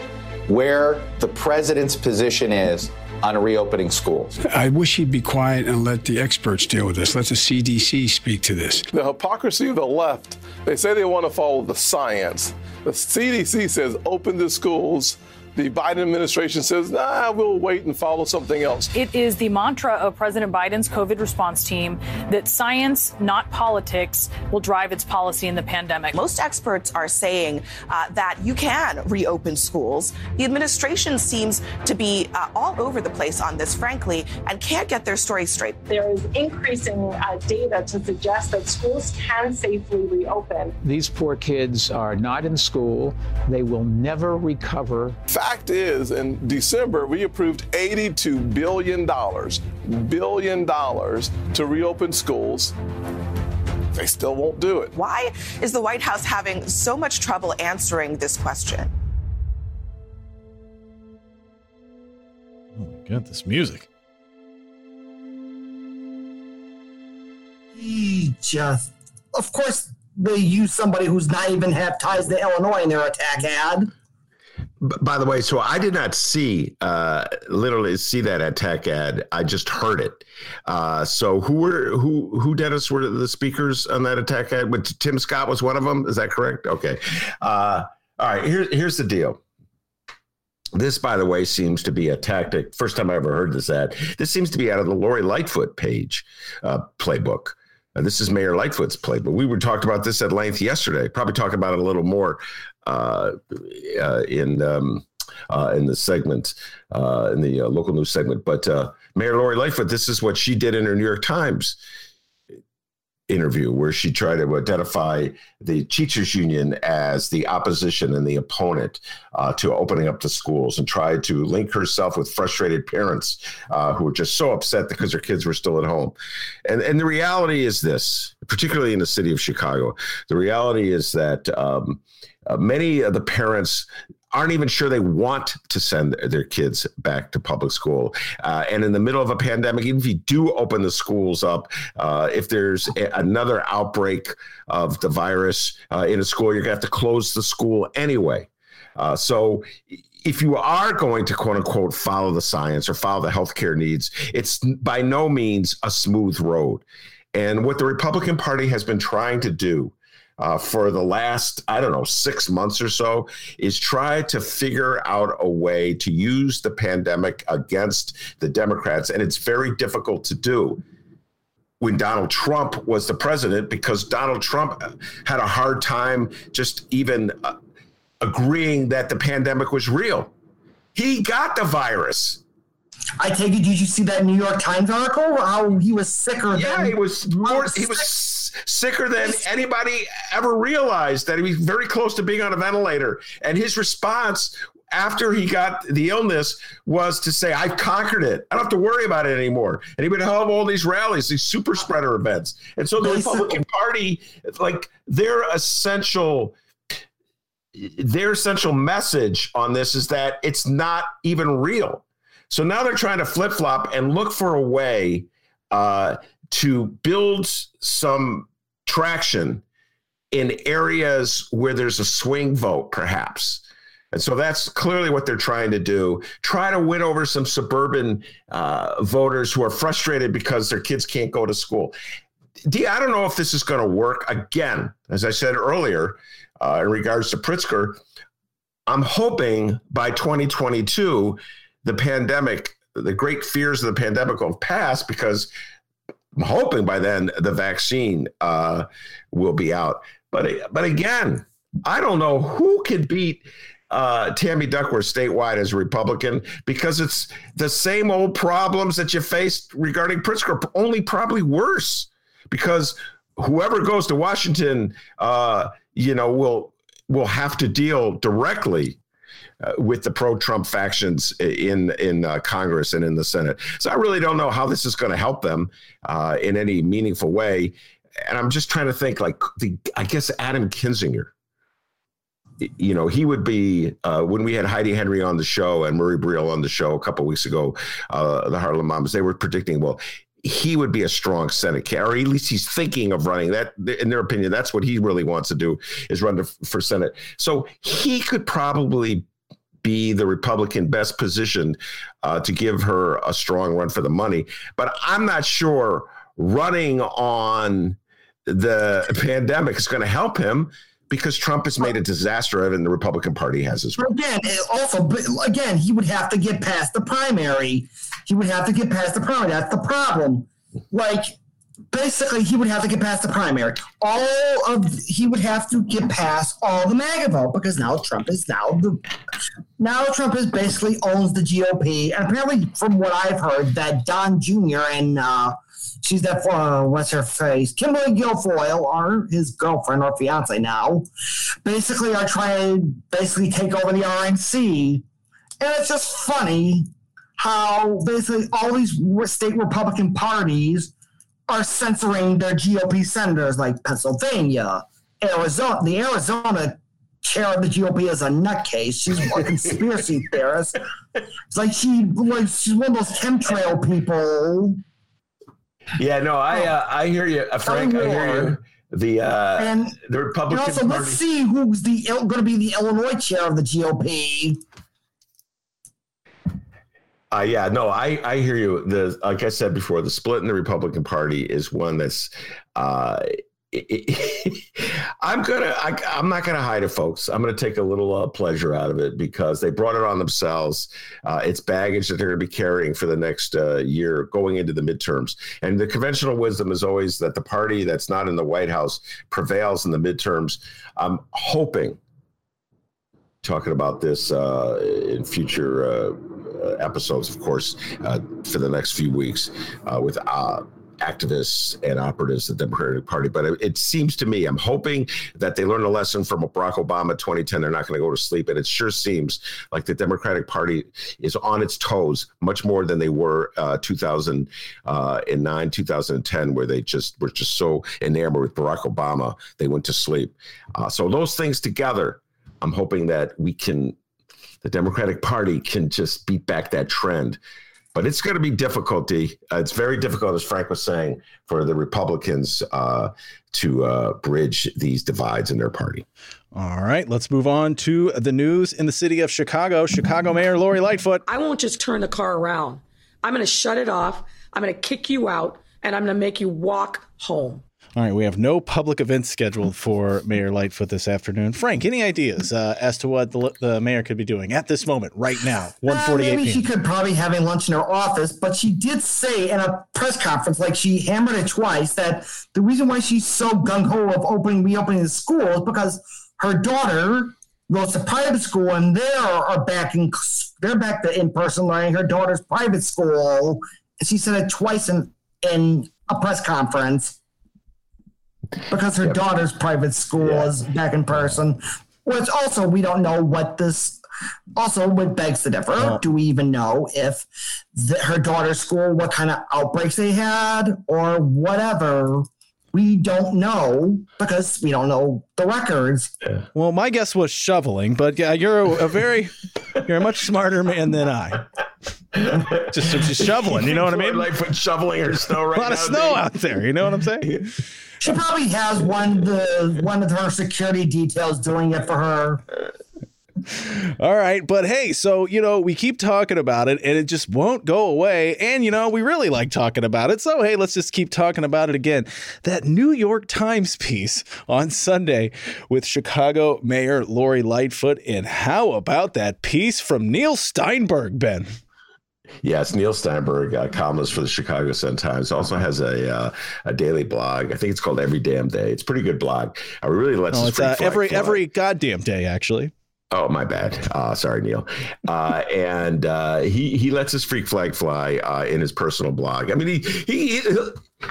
J: where the president's position is on reopening schools.
K: I wish he'd be quiet and let the experts deal with this. Let the CDC speak to this.
L: The hypocrisy of the left, they say they want to follow the science. The CDC says open the schools the Biden administration says, nah, we'll wait and follow something else.
M: It is the mantra of President Biden's COVID response team that science, not politics, will drive its policy in the pandemic.
N: Most experts are saying uh, that you can reopen schools. The administration seems to be uh, all over the place on this, frankly, and can't get their story straight.
O: There is increasing uh, data to suggest that schools can safely reopen.
P: These poor kids are not in school. They will never recover
L: fact is, in December, we approved $82 billion, billion dollars to reopen schools. They still won't do it.
N: Why is the White House having so much trouble answering this question?
C: Oh my God, this music.
E: He just, of course, they use somebody who's not even have ties to Illinois in their attack ad
D: by the way, so I did not see uh, literally see that attack ad. I just heard it. Uh, so who were who who Dennis were the speakers on that attack ad? But Tim Scott was one of them. Is that correct? Okay. Uh, all right. Here's here's the deal. This, by the way, seems to be a tactic. First time I ever heard this ad. This seems to be out of the Lori Lightfoot page uh, playbook. This is Mayor Lightfoot's play, but We were talked about this at length yesterday. Probably talk about it a little more uh, uh, in um, uh, in the segment uh, in the uh, local news segment. But Mayor Lori Lightfoot, this is what she did in her New York Times interview where she tried to identify the teachers union as the opposition and the opponent uh, to opening up the schools and tried to link herself with frustrated parents uh, who were just so upset because their kids were still at home. And and the reality is this particularly in the city of chicago the reality is that um, uh, many of the parents aren't even sure they want to send their kids back to public school. Uh, and in the middle of a pandemic, even if you do open the schools up, uh, if there's a, another outbreak of the virus uh, in a school, you're going to have to close the school anyway. Uh, so if you are going to quote unquote follow the science or follow the healthcare needs, it's by no means a smooth road. And what the Republican Party has been trying to do uh, for the last, I don't know, six months or so, is try to figure out a way to use the pandemic against the Democrats. And it's very difficult to do when Donald Trump was the president because Donald Trump had a hard time just even uh, agreeing that the pandemic was real. He got the virus.
E: I take it. Did you see that New York Times article? How he was sicker.
D: Yeah,
E: than,
D: he was more. He was sicker than anybody ever realized. That he was very close to being on a ventilator, and his response after he got the illness was to say, I've conquered it. I don't have to worry about it anymore. And he would have all these rallies, these super spreader events. And so the Republican Party, like their essential their essential message on this is that it's not even real. So now they're trying to flip flop and look for a way uh, to build some traction in areas where there's a swing vote, perhaps. And so that's clearly what they're trying to do. Try to win over some suburban uh, voters who are frustrated because their kids can't go to school. D, I don't know if this is going to work. Again, as I said earlier, uh, in regards to Pritzker, I'm hoping by 2022 the pandemic, the great fears of the pandemic will pass because I'm hoping by then the vaccine uh, will be out. But but again, I don't know who could beat uh, Tammy Duckworth statewide as a Republican because it's the same old problems that you faced regarding Pritzker, only probably worse. Because whoever goes to Washington, uh, you know, will will have to deal directly uh, with the pro-Trump factions in in uh, Congress and in the Senate. So I really don't know how this is going to help them uh, in any meaningful way. And I'm just trying to think, like the I guess Adam Kinzinger. You know, he would be uh, when we had Heidi Henry on the show and Murray Briel on the show a couple weeks ago. Uh, the Harlem Moms they were predicting, well, he would be a strong Senate candidate, or at least he's thinking of running. That, in their opinion, that's what he really wants to do is run to, for Senate. So he could probably be the Republican best positioned uh, to give her a strong run for the money. But I'm not sure running on the pandemic is going to help him because Trump has made a disaster of it and the Republican Party has as well.
E: Again, also, again, he would have to get past the primary. He would have to get past the primary. That's the problem. Like, basically he would have to get past the primary. All of he would have to get past all the MAGA vote because now Trump is now the now Trump is basically owns the GOP. And apparently, from what I've heard, that Don Jr. and uh, she's that uh, what's her face, Kimberly Guilfoyle, are his girlfriend or fiance now, basically are trying basically take over the RNC. And it's just funny how basically all these state Republican parties are censoring their GOP senators like Pennsylvania, Arizona. The Arizona chair of the GOP is a nutcase. She's a conspiracy theorist. It's like she like she's one of those chemtrail people.
D: Yeah, no, I uh, I hear you, uh, Frank. I hear you. The uh,
E: and
D: the Republican.
E: And also,
D: Party.
E: let's see who's the going to be the Illinois chair of the GOP.
D: Uh, yeah, no, I, I hear you. The like I said before, the split in the Republican Party is one that's. Uh, I'm gonna. I, am not gonna hide it, folks. I'm gonna take a little uh, pleasure out of it because they brought it on themselves. Uh, it's baggage that they're gonna be carrying for the next uh, year, going into the midterms. And the conventional wisdom is always that the party that's not in the White House prevails in the midterms. I'm hoping talking about this uh, in future episodes, of course, uh, for the next few weeks uh, with activists and operatives of the Democratic Party. But it, it, seems to me, I'm hoping that they learned a lesson from Barack Obama 2010. They're not going to go to sleep. And it sure seems like the Democratic Party is on its toes much more than they were uh, 2009, uh, 2010, where they just were just so enamored with Barack Obama, they went to sleep. Uh, so those things together, I'm hoping that we can, the Democratic Party can just beat back that trend but it's going to be difficulty. Uh, it's very difficult, as Frank was saying, for the Republicans uh, to uh, bridge these divides in their party.
C: All right, let's move on to the news in the city of Chicago. Chicago Mayor Lori Lightfoot.
I: I won't just turn the car around. I'm going to shut it off. I'm going to kick you out, and I'm going to make you walk home.
C: All right, we have no public events scheduled for Mayor Lightfoot this afternoon. Frank, any ideas uh, as to what the, the, mayor could be doing at this moment, right now, one forty eight?
E: Uh, maybe she could probably having lunch in her office, but she did say in a press conference, like she hammered it twice, that the reason why she's so gung ho of opening reopening the school is because her daughter goes to private school and they are back in they're back to in person learning. Her daughter's private school. She said it twice in in a press conference because her yep. daughter's private school yeah. is back in person. Which also we don't know what this. Also, what begs to differ. Yeah. Do we even know if the, her daughter's school, what kind of outbreaks they had, or whatever? We don't know because we don't know the records.
C: Yeah. Well, my guess was shoveling, but yeah, you're a, a very, you're a much smarter man than I. just, just shoveling, you know what I mean?
D: Like put shoveling or snow right
C: A lot
D: now,
C: of snow out there, you know what I'm saying?
E: She probably has one the one of her security details doing it for her.
C: All right, but hey, so you know, we keep talking about it and it just won't go away. And you know, we really like talking about it. So hey, let's just keep talking about it again. That New York Times piece on Sunday with Chicago Mayor Lori Lightfoot. And how about that piece from Neil Steinberg, Ben?
D: Yes, Neil Steinberg, uh, columnist for the Chicago Sun Times, also has a uh, a daily blog. I think it's called Every Damn Day. It's a pretty good blog. I really lets
C: oh, it's uh, every fly. every goddamn day actually.
D: Oh, my bad. Uh, sorry, Neil. Uh, and uh, he he lets his freak flag fly uh, in his personal blog. I mean, he he, he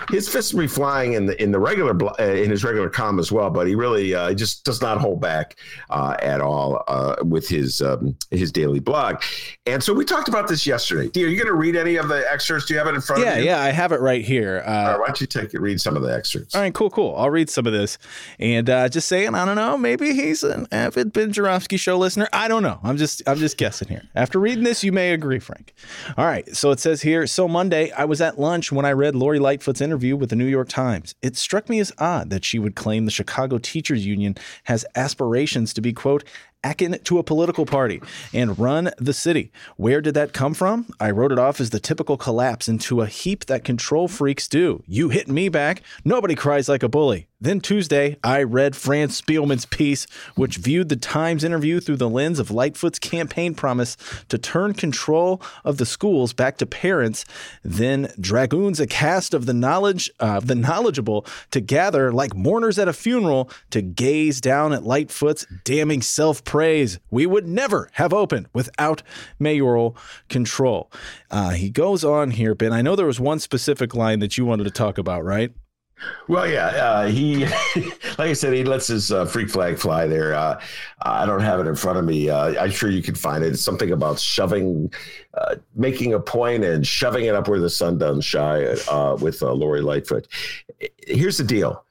D: his fists will be flying in the in the regular uh, in his regular column as well, but he really uh, just does not hold back uh, at all uh, with his um, his daily blog. And so we talked about this yesterday. are you going to read any of the excerpts? Do you have it in front
C: yeah,
D: of you?
C: Yeah, I have it right here.
D: Uh, right, why don't you take it, read some of the excerpts?
C: All right, cool, cool. I'll read some of this, and uh, just saying, I don't know, maybe he's an avid Ben Joravsky show listener. I don't know. I'm just I'm just guessing here. After reading this, you may agree, Frank. All right, so it says here. So Monday, I was at lunch when I read Lori Lightfoot's interview with the New York Times. It struck me as odd that she would claim the Chicago Teachers Union has aspirations to be, quote, akin to a political party and run the city. Where did that come from? I wrote it off as the typical collapse into a heap that control freaks do. You hit me back. Nobody cries like a bully. Then Tuesday, I read Fran Spielman's piece, which viewed the Times interview through the lens of Lightfoot's campaign promise to turn control of the schools back to parents. Then dragoons a cast of the knowledge uh, the knowledgeable to gather like mourners at a funeral to gaze down at Lightfoot's damning self praise. We would never have opened without mayoral control. Uh, he goes on here, Ben. I know there was one specific line that you wanted to talk about, right?
D: Well, yeah, uh, he, like I said, he lets his uh, freak flag fly there. Uh, I don't have it in front of me. Uh, I'm sure you can find it. It's something about shoving, uh, making a point and shoving it up where the sun doesn't shine uh, with Lori Lightfoot. Here's the deal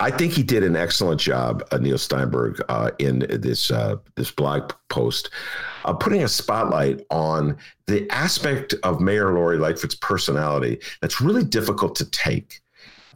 D: I think he did an excellent job, uh, Neil Steinberg, uh, in this uh, this blog post, uh, putting a spotlight on the aspect of Mayor Lori Lightfoot's personality that's really difficult to take.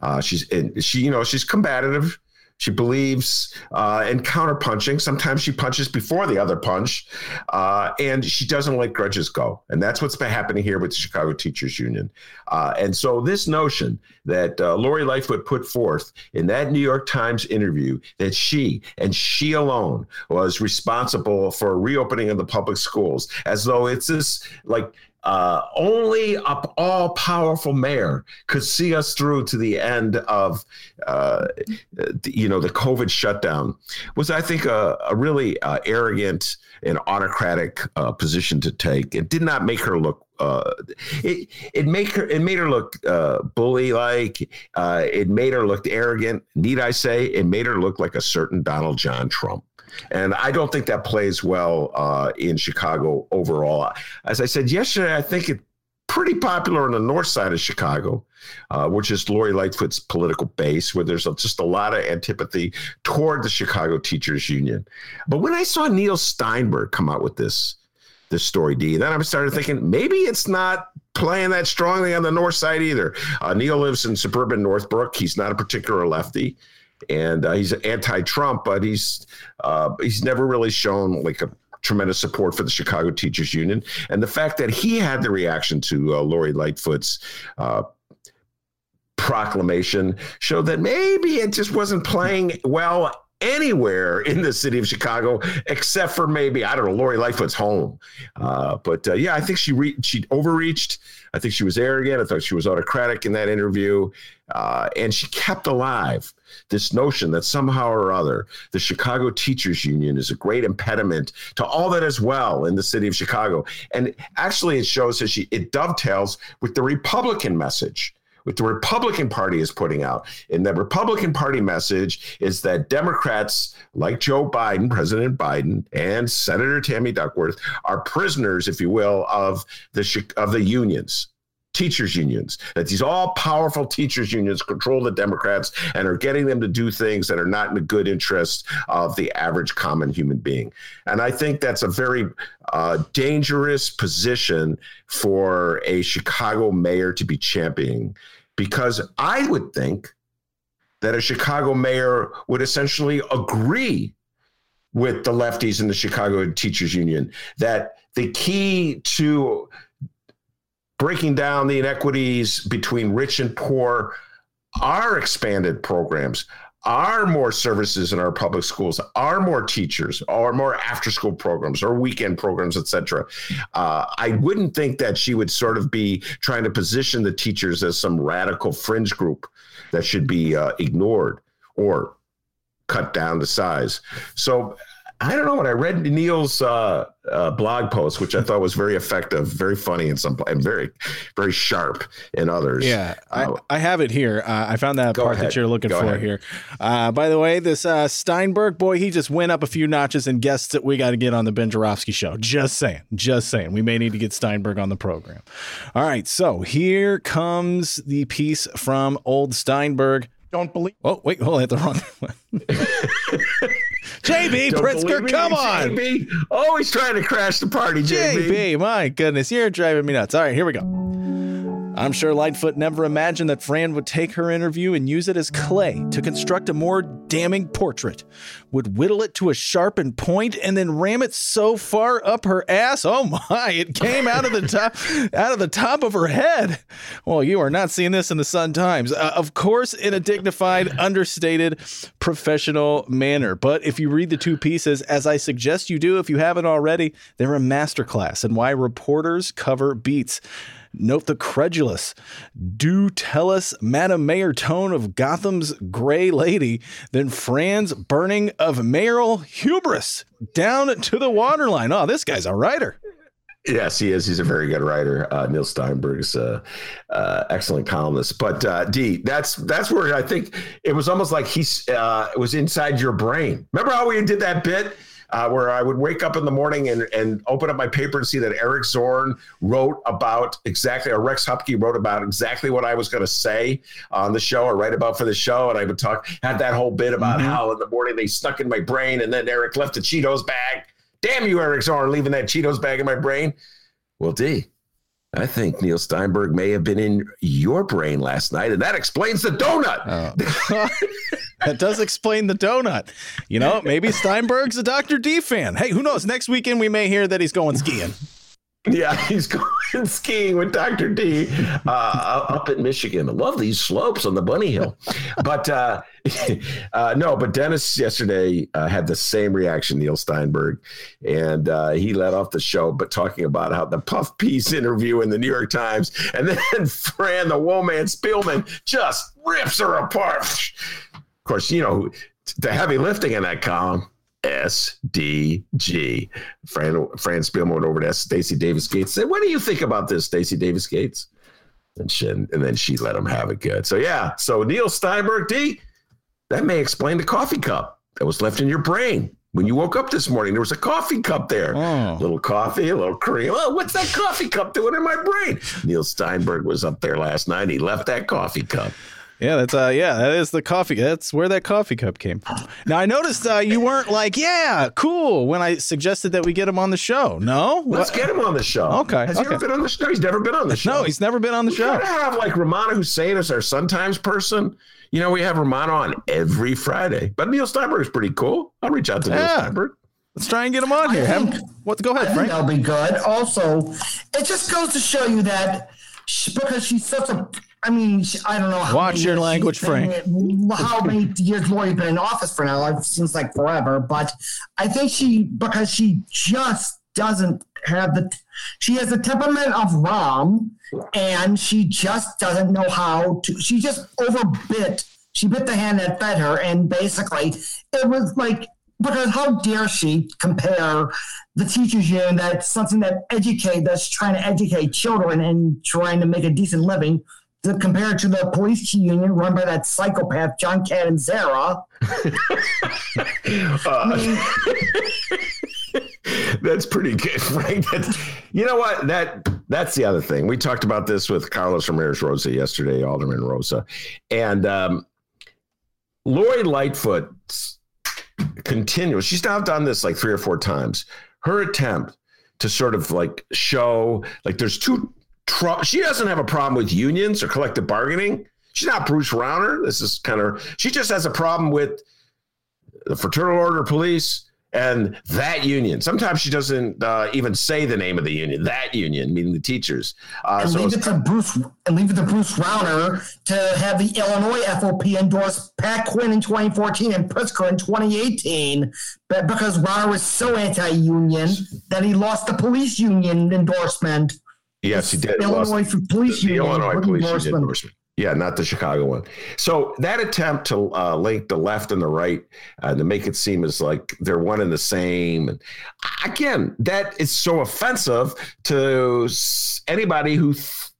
D: Uh, she's she, you know, she's combative. She believes uh, in counterpunching. Sometimes she punches before the other punch, uh, and she doesn't let grudges go. And that's what's been happening here with the Chicago Teachers Union. Uh, and so, this notion that uh, Lori Lightfoot put forth in that New York Times interview that she and she alone was responsible for reopening of the public schools, as though it's this like uh, only a all powerful mayor could see us through to the end of, uh, you know, the COVID shutdown was, I think, a, a really uh, arrogant and autocratic uh, position to take. It did not make her look uh, it it made her it made her look uh, bully like. Uh, it made her look arrogant. Need I say? It made her look like a certain Donald John Trump. And I don't think that plays well uh, in Chicago overall. As I said yesterday, I think it pretty popular on the north side of Chicago, uh, which is Lori Lightfoot's political base, where there's just a lot of antipathy toward the Chicago Teachers Union. But when I saw Neil Steinberg come out with this this story, D, then I started thinking maybe it's not playing that strongly on the north side either. Uh, Neil lives in suburban Northbrook. He's not a particular lefty and uh, he's anti-Trump, but he's uh, he's never really shown like a tremendous support for the Chicago Teachers Union, and the fact that he had the reaction to uh, Lori Lightfoot's uh, proclamation showed that maybe it just wasn't playing well anywhere in the city of Chicago, except for maybe I don't know Lori Lightfoot's home. Uh, but uh, yeah, I think she re- she overreached. I think she was arrogant. I thought she was autocratic in that interview, uh, and she kept alive this notion that somehow or other the Chicago Teachers Union is a great impediment to all that is well in the city of Chicago. And actually, it shows that she it dovetails with the Republican message what the Republican Party is putting out. And the Republican Party message is that Democrats like Joe Biden, President Biden, and Senator Tammy Duckworth are prisoners, if you will, of the of the unions teachers unions that these all powerful teachers unions control the democrats and are getting them to do things that are not in the good interest of the average common human being. And i think that's a very uh, dangerous position for a chicago mayor to be championing because i would think that a chicago mayor would essentially agree with the lefties in the chicago teachers union that the key to breaking down the inequities between rich and poor are expanded programs are more services in our public schools are more teachers or more after school programs or weekend programs etc uh, i wouldn't think that she would sort of be trying to position the teachers as some radical fringe group that should be uh, ignored or cut down to size. So I don't know. When I read Neil's uh, uh, blog post, which I thought was very effective, very funny in some, and very, very sharp in others.
C: Yeah, uh, I, I, have it here. Uh, I found that part ahead. that you're looking go for ahead. here. Uh, by the way, this uh, Steinberg boy, he just went up a few notches and guests that we got to get on the Ben Joravsky show. Just saying, just saying. We may need to get Steinberg on the program. All right, so here comes the piece from old Steinberg.
F: Don't believe.
C: Oh wait, hold on, hit the wrong one. JB Pritzker, come on.
D: JB, always trying to crash the party, JB.
C: JB, my goodness, you're driving me nuts. All right, here we go. I'm sure Lightfoot never imagined that Fran would take her interview and use it as clay to construct a more damning portrait, would whittle it to a sharpened point, and then ram it so far up her ass. Oh my! It came out of the top, out of the top of her head. Well, you are not seeing this in the Sun Times, uh, of course, in a dignified, understated, professional manner. But if you read the two pieces, as I suggest you do, if you haven't already, they're a masterclass in why reporters cover beats. Note the credulous. Do tell us, Madam Mayor tone of Gotham's Gray Lady, then Fran's burning of mayoral hubris down to the waterline. Oh, this guy's a writer.
D: Yes, he is. He's a very good writer. Uh, Neil Steinberg's uh, uh, excellent columnist. But uh, D, that's that's where I think it was almost like he's uh, was inside your brain. Remember how we did that bit? Uh, where I would wake up in the morning and, and open up my paper and see that Eric Zorn wrote about exactly, or Rex Huppke wrote about exactly what I was going to say on the show or write about for the show. And I would talk, had that whole bit about mm-hmm. how in the morning they stuck in my brain and then Eric left the Cheetos bag. Damn you, Eric Zorn, leaving that Cheetos bag in my brain. Well, D, I think Neil Steinberg may have been in your brain last night, and that explains the donut.
C: Oh. that does explain the donut. You know, maybe Steinberg's a Dr. D fan. Hey, who knows? Next weekend we may hear that he's going skiing.
D: Yeah, he's going skiing with Dr. D uh, up in Michigan. I love these slopes on the Bunny Hill. But uh, uh, no, but Dennis yesterday uh, had the same reaction, Neil Steinberg. And uh, he led off the show, but talking about how the Puff Piece interview in the New York Times. And then Fran, the woman Spielman, just rips her apart. Of course, you know, the heavy lifting in that column SDG. Fran, Fran Spielman went over to Stacy Davis Gates. And said, "What do you think about this, Stacy Davis Gates?" And she, and then she let him have it good. So yeah. So Neil Steinberg, D, that may explain the coffee cup that was left in your brain when you woke up this morning. There was a coffee cup there, oh. a little coffee, a little cream. Oh, what's that coffee cup doing in my brain? Neil Steinberg was up there last night. He left that coffee cup.
C: Yeah, that's uh yeah, that is the coffee. That's where that coffee cup came from. Now I noticed uh, you weren't like, yeah, cool when I suggested that we get him on the show. No?
D: Let's what? get him on the show.
C: Okay.
D: Has
C: okay.
D: he ever been on the show? He's never been on the show.
C: No, he's never been on the
D: we
C: show.
D: gotta have like Rummana Hussain as our sometimes person. You know, we have Rummana on every Friday. But Neil Steinberg is pretty cool. I'll reach out to yeah. Neil Steinberg.
C: Let's try and get him on here. Think, what? Go ahead, Frank.
E: That'll be good. Also, it just goes to show you that she, because she's such a I mean, I don't know.
C: Watch your language, Frank.
E: How many years Lori's been in office for now? It seems like forever. But I think she, because she just doesn't have the, she has the temperament of Rahm, and she just doesn't know how to. She just overbit. She bit the hand that fed her, and basically, it was like because how dare she compare the teachers union that's something that educate that's trying to educate children and trying to make a decent living to compare it to the police union run by that psychopath John Catanzara.
D: uh, that's pretty good, Frank. That's, you know what? That that's the other thing. We talked about this with Carlos Ramirez Rosa yesterday, Alderman Rosa, and um, Lori Lightfoot continues. She's now done this like three or four times. Her attempt to sort of like show like there's two Trump, she doesn't have a problem with unions or collective bargaining. She's not Bruce Rauner. This is kind of, she just has a problem with the Fraternal Order Police and that union. Sometimes she doesn't uh, even say the name of the union. That union, meaning the teachers.
E: Uh, and so leave it to Bruce and leave it to Bruce Rauner to have the Illinois FOP endorse Pat Quinn in 2014 and Pritzker in 2018, but because Rauner was so anti-union that he lost the police union endorsement.
D: Yes, he did.
E: Illinois for police
D: the, the Illinois police union endorsement. Yeah, not the Chicago one. So that attempt to uh, link the left and the right uh, to make it seem as like they're one and the same. And again, that is so offensive to anybody who th-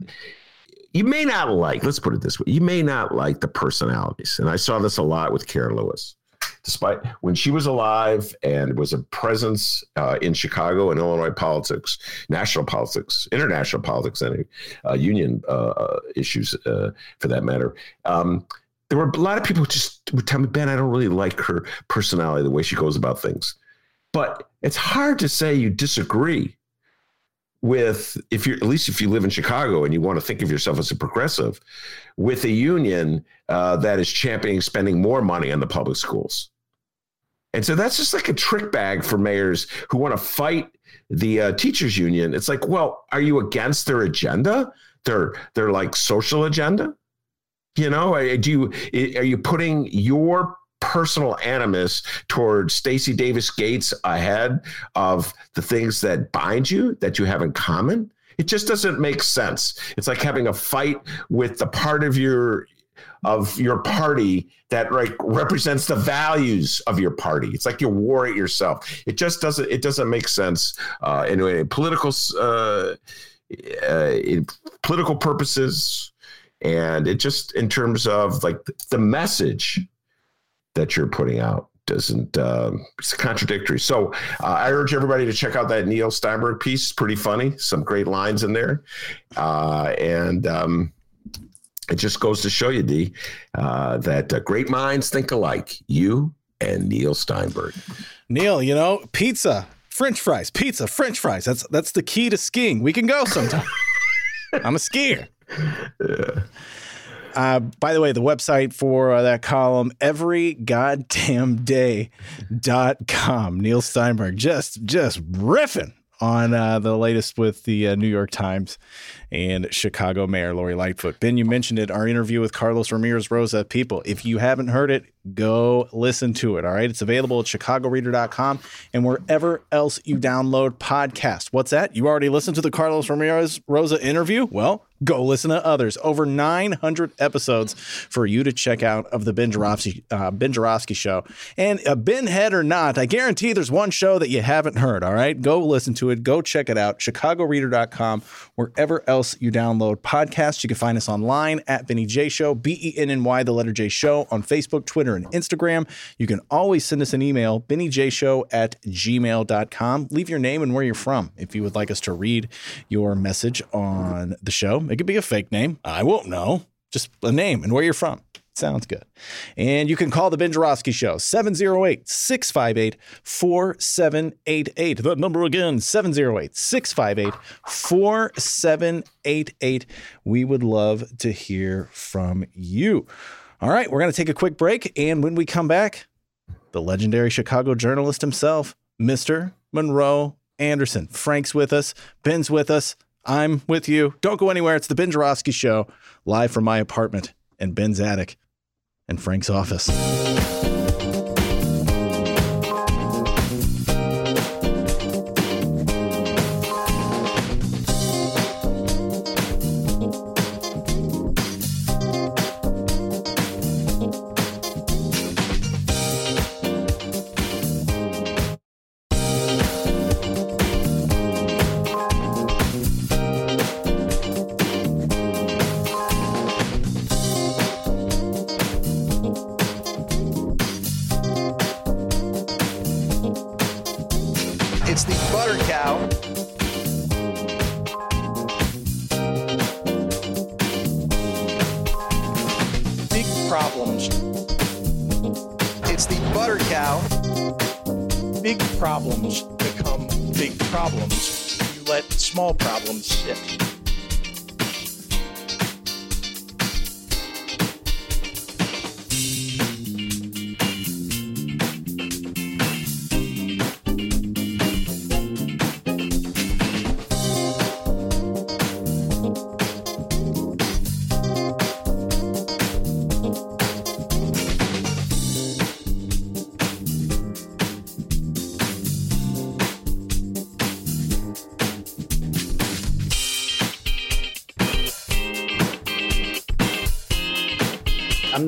D: you may not like. Let's put it this way: you may not like the personalities, and I saw this a lot with Karen Lewis despite when she was alive and was a presence uh, in Chicago and Illinois politics, national politics, international politics, and uh, union uh, uh issues uh, for that matter. Um, there were a lot of people who just would tell me, Ben, I don't really like her personality, the way she goes about things. But it's hard to say you disagree with if you're at least if you live in Chicago and you want to think of yourself as a progressive, with a union uh, that is championing spending more money on the public schools. And so that's just like a trick bag for mayors who want to fight the uh, teachers union. It's like, well, are you against their agenda? Their their like social agenda? You know, do you are you putting your personal animus towards Stacy Davis Gates ahead of the things that bind you that you have in common? It just doesn't make sense. It's like having a fight with the part of your of your party that like represents the values of your party. It's like you war at yourself. It just doesn't. It doesn't make sense uh, in political uh, uh, political purposes, and it just in terms of like the message that you're putting out doesn't uh, it's contradictory. So uh, I urge everybody to check out that Neil Steinberg piece. Pretty funny, some great lines in there, uh, and um, it just goes to show you, D, uh, that uh, great minds think alike. You and Neil Steinberg.
C: Neil, you know, pizza, French fries, pizza, French fries. That's that's the key to skiing. We can go sometime. I'm a skier. Yeah. Uh, by the way, the website for uh, that column, everygoddamnday.com. Neil Steinberg just just riffing on uh, the latest with the uh, New York Times and Chicago Mayor Lori Lightfoot. Ben, you mentioned it, our interview with Carlos Ramirez Rosa. People, if you haven't heard it, go listen to it. All right. It's available at chicagoreader.com and wherever else you download podcasts. What's that? You already listened to the Carlos Ramirez Rosa interview? Well, go listen to others. Over 900 episodes for you to check out of the Ben Joravsky, uh, ben Joravsky show. And a Ben head or not, I guarantee there's one show that you haven't heard. All right, go listen to it. Go check it out. ChicagoReader.com. Wherever else you download podcasts, you can find us online at Benny J Show, B E N N Y, the letter J Show on Facebook, Twitter, and Instagram. You can always send us an email, BennyJShow at gmail.com. Leave your name and where you're from if you would like us to read your message on the show. It could be a fake name. I won't know. Just a name and where you're from. Sounds good. And you can call the Ben Show, 708 658 4788. The number again, 708 658 4788. We would love to hear from you. All right, we're going to take a quick break. And when we come back, the legendary Chicago journalist himself, Mr. Monroe Anderson. Frank's with us, Ben's with us. I'm with you. Don't go anywhere. It's the Ben Joravsky Show, live from my apartment and Ben's attic and Frank's office.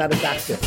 Q: I'm not a doctor.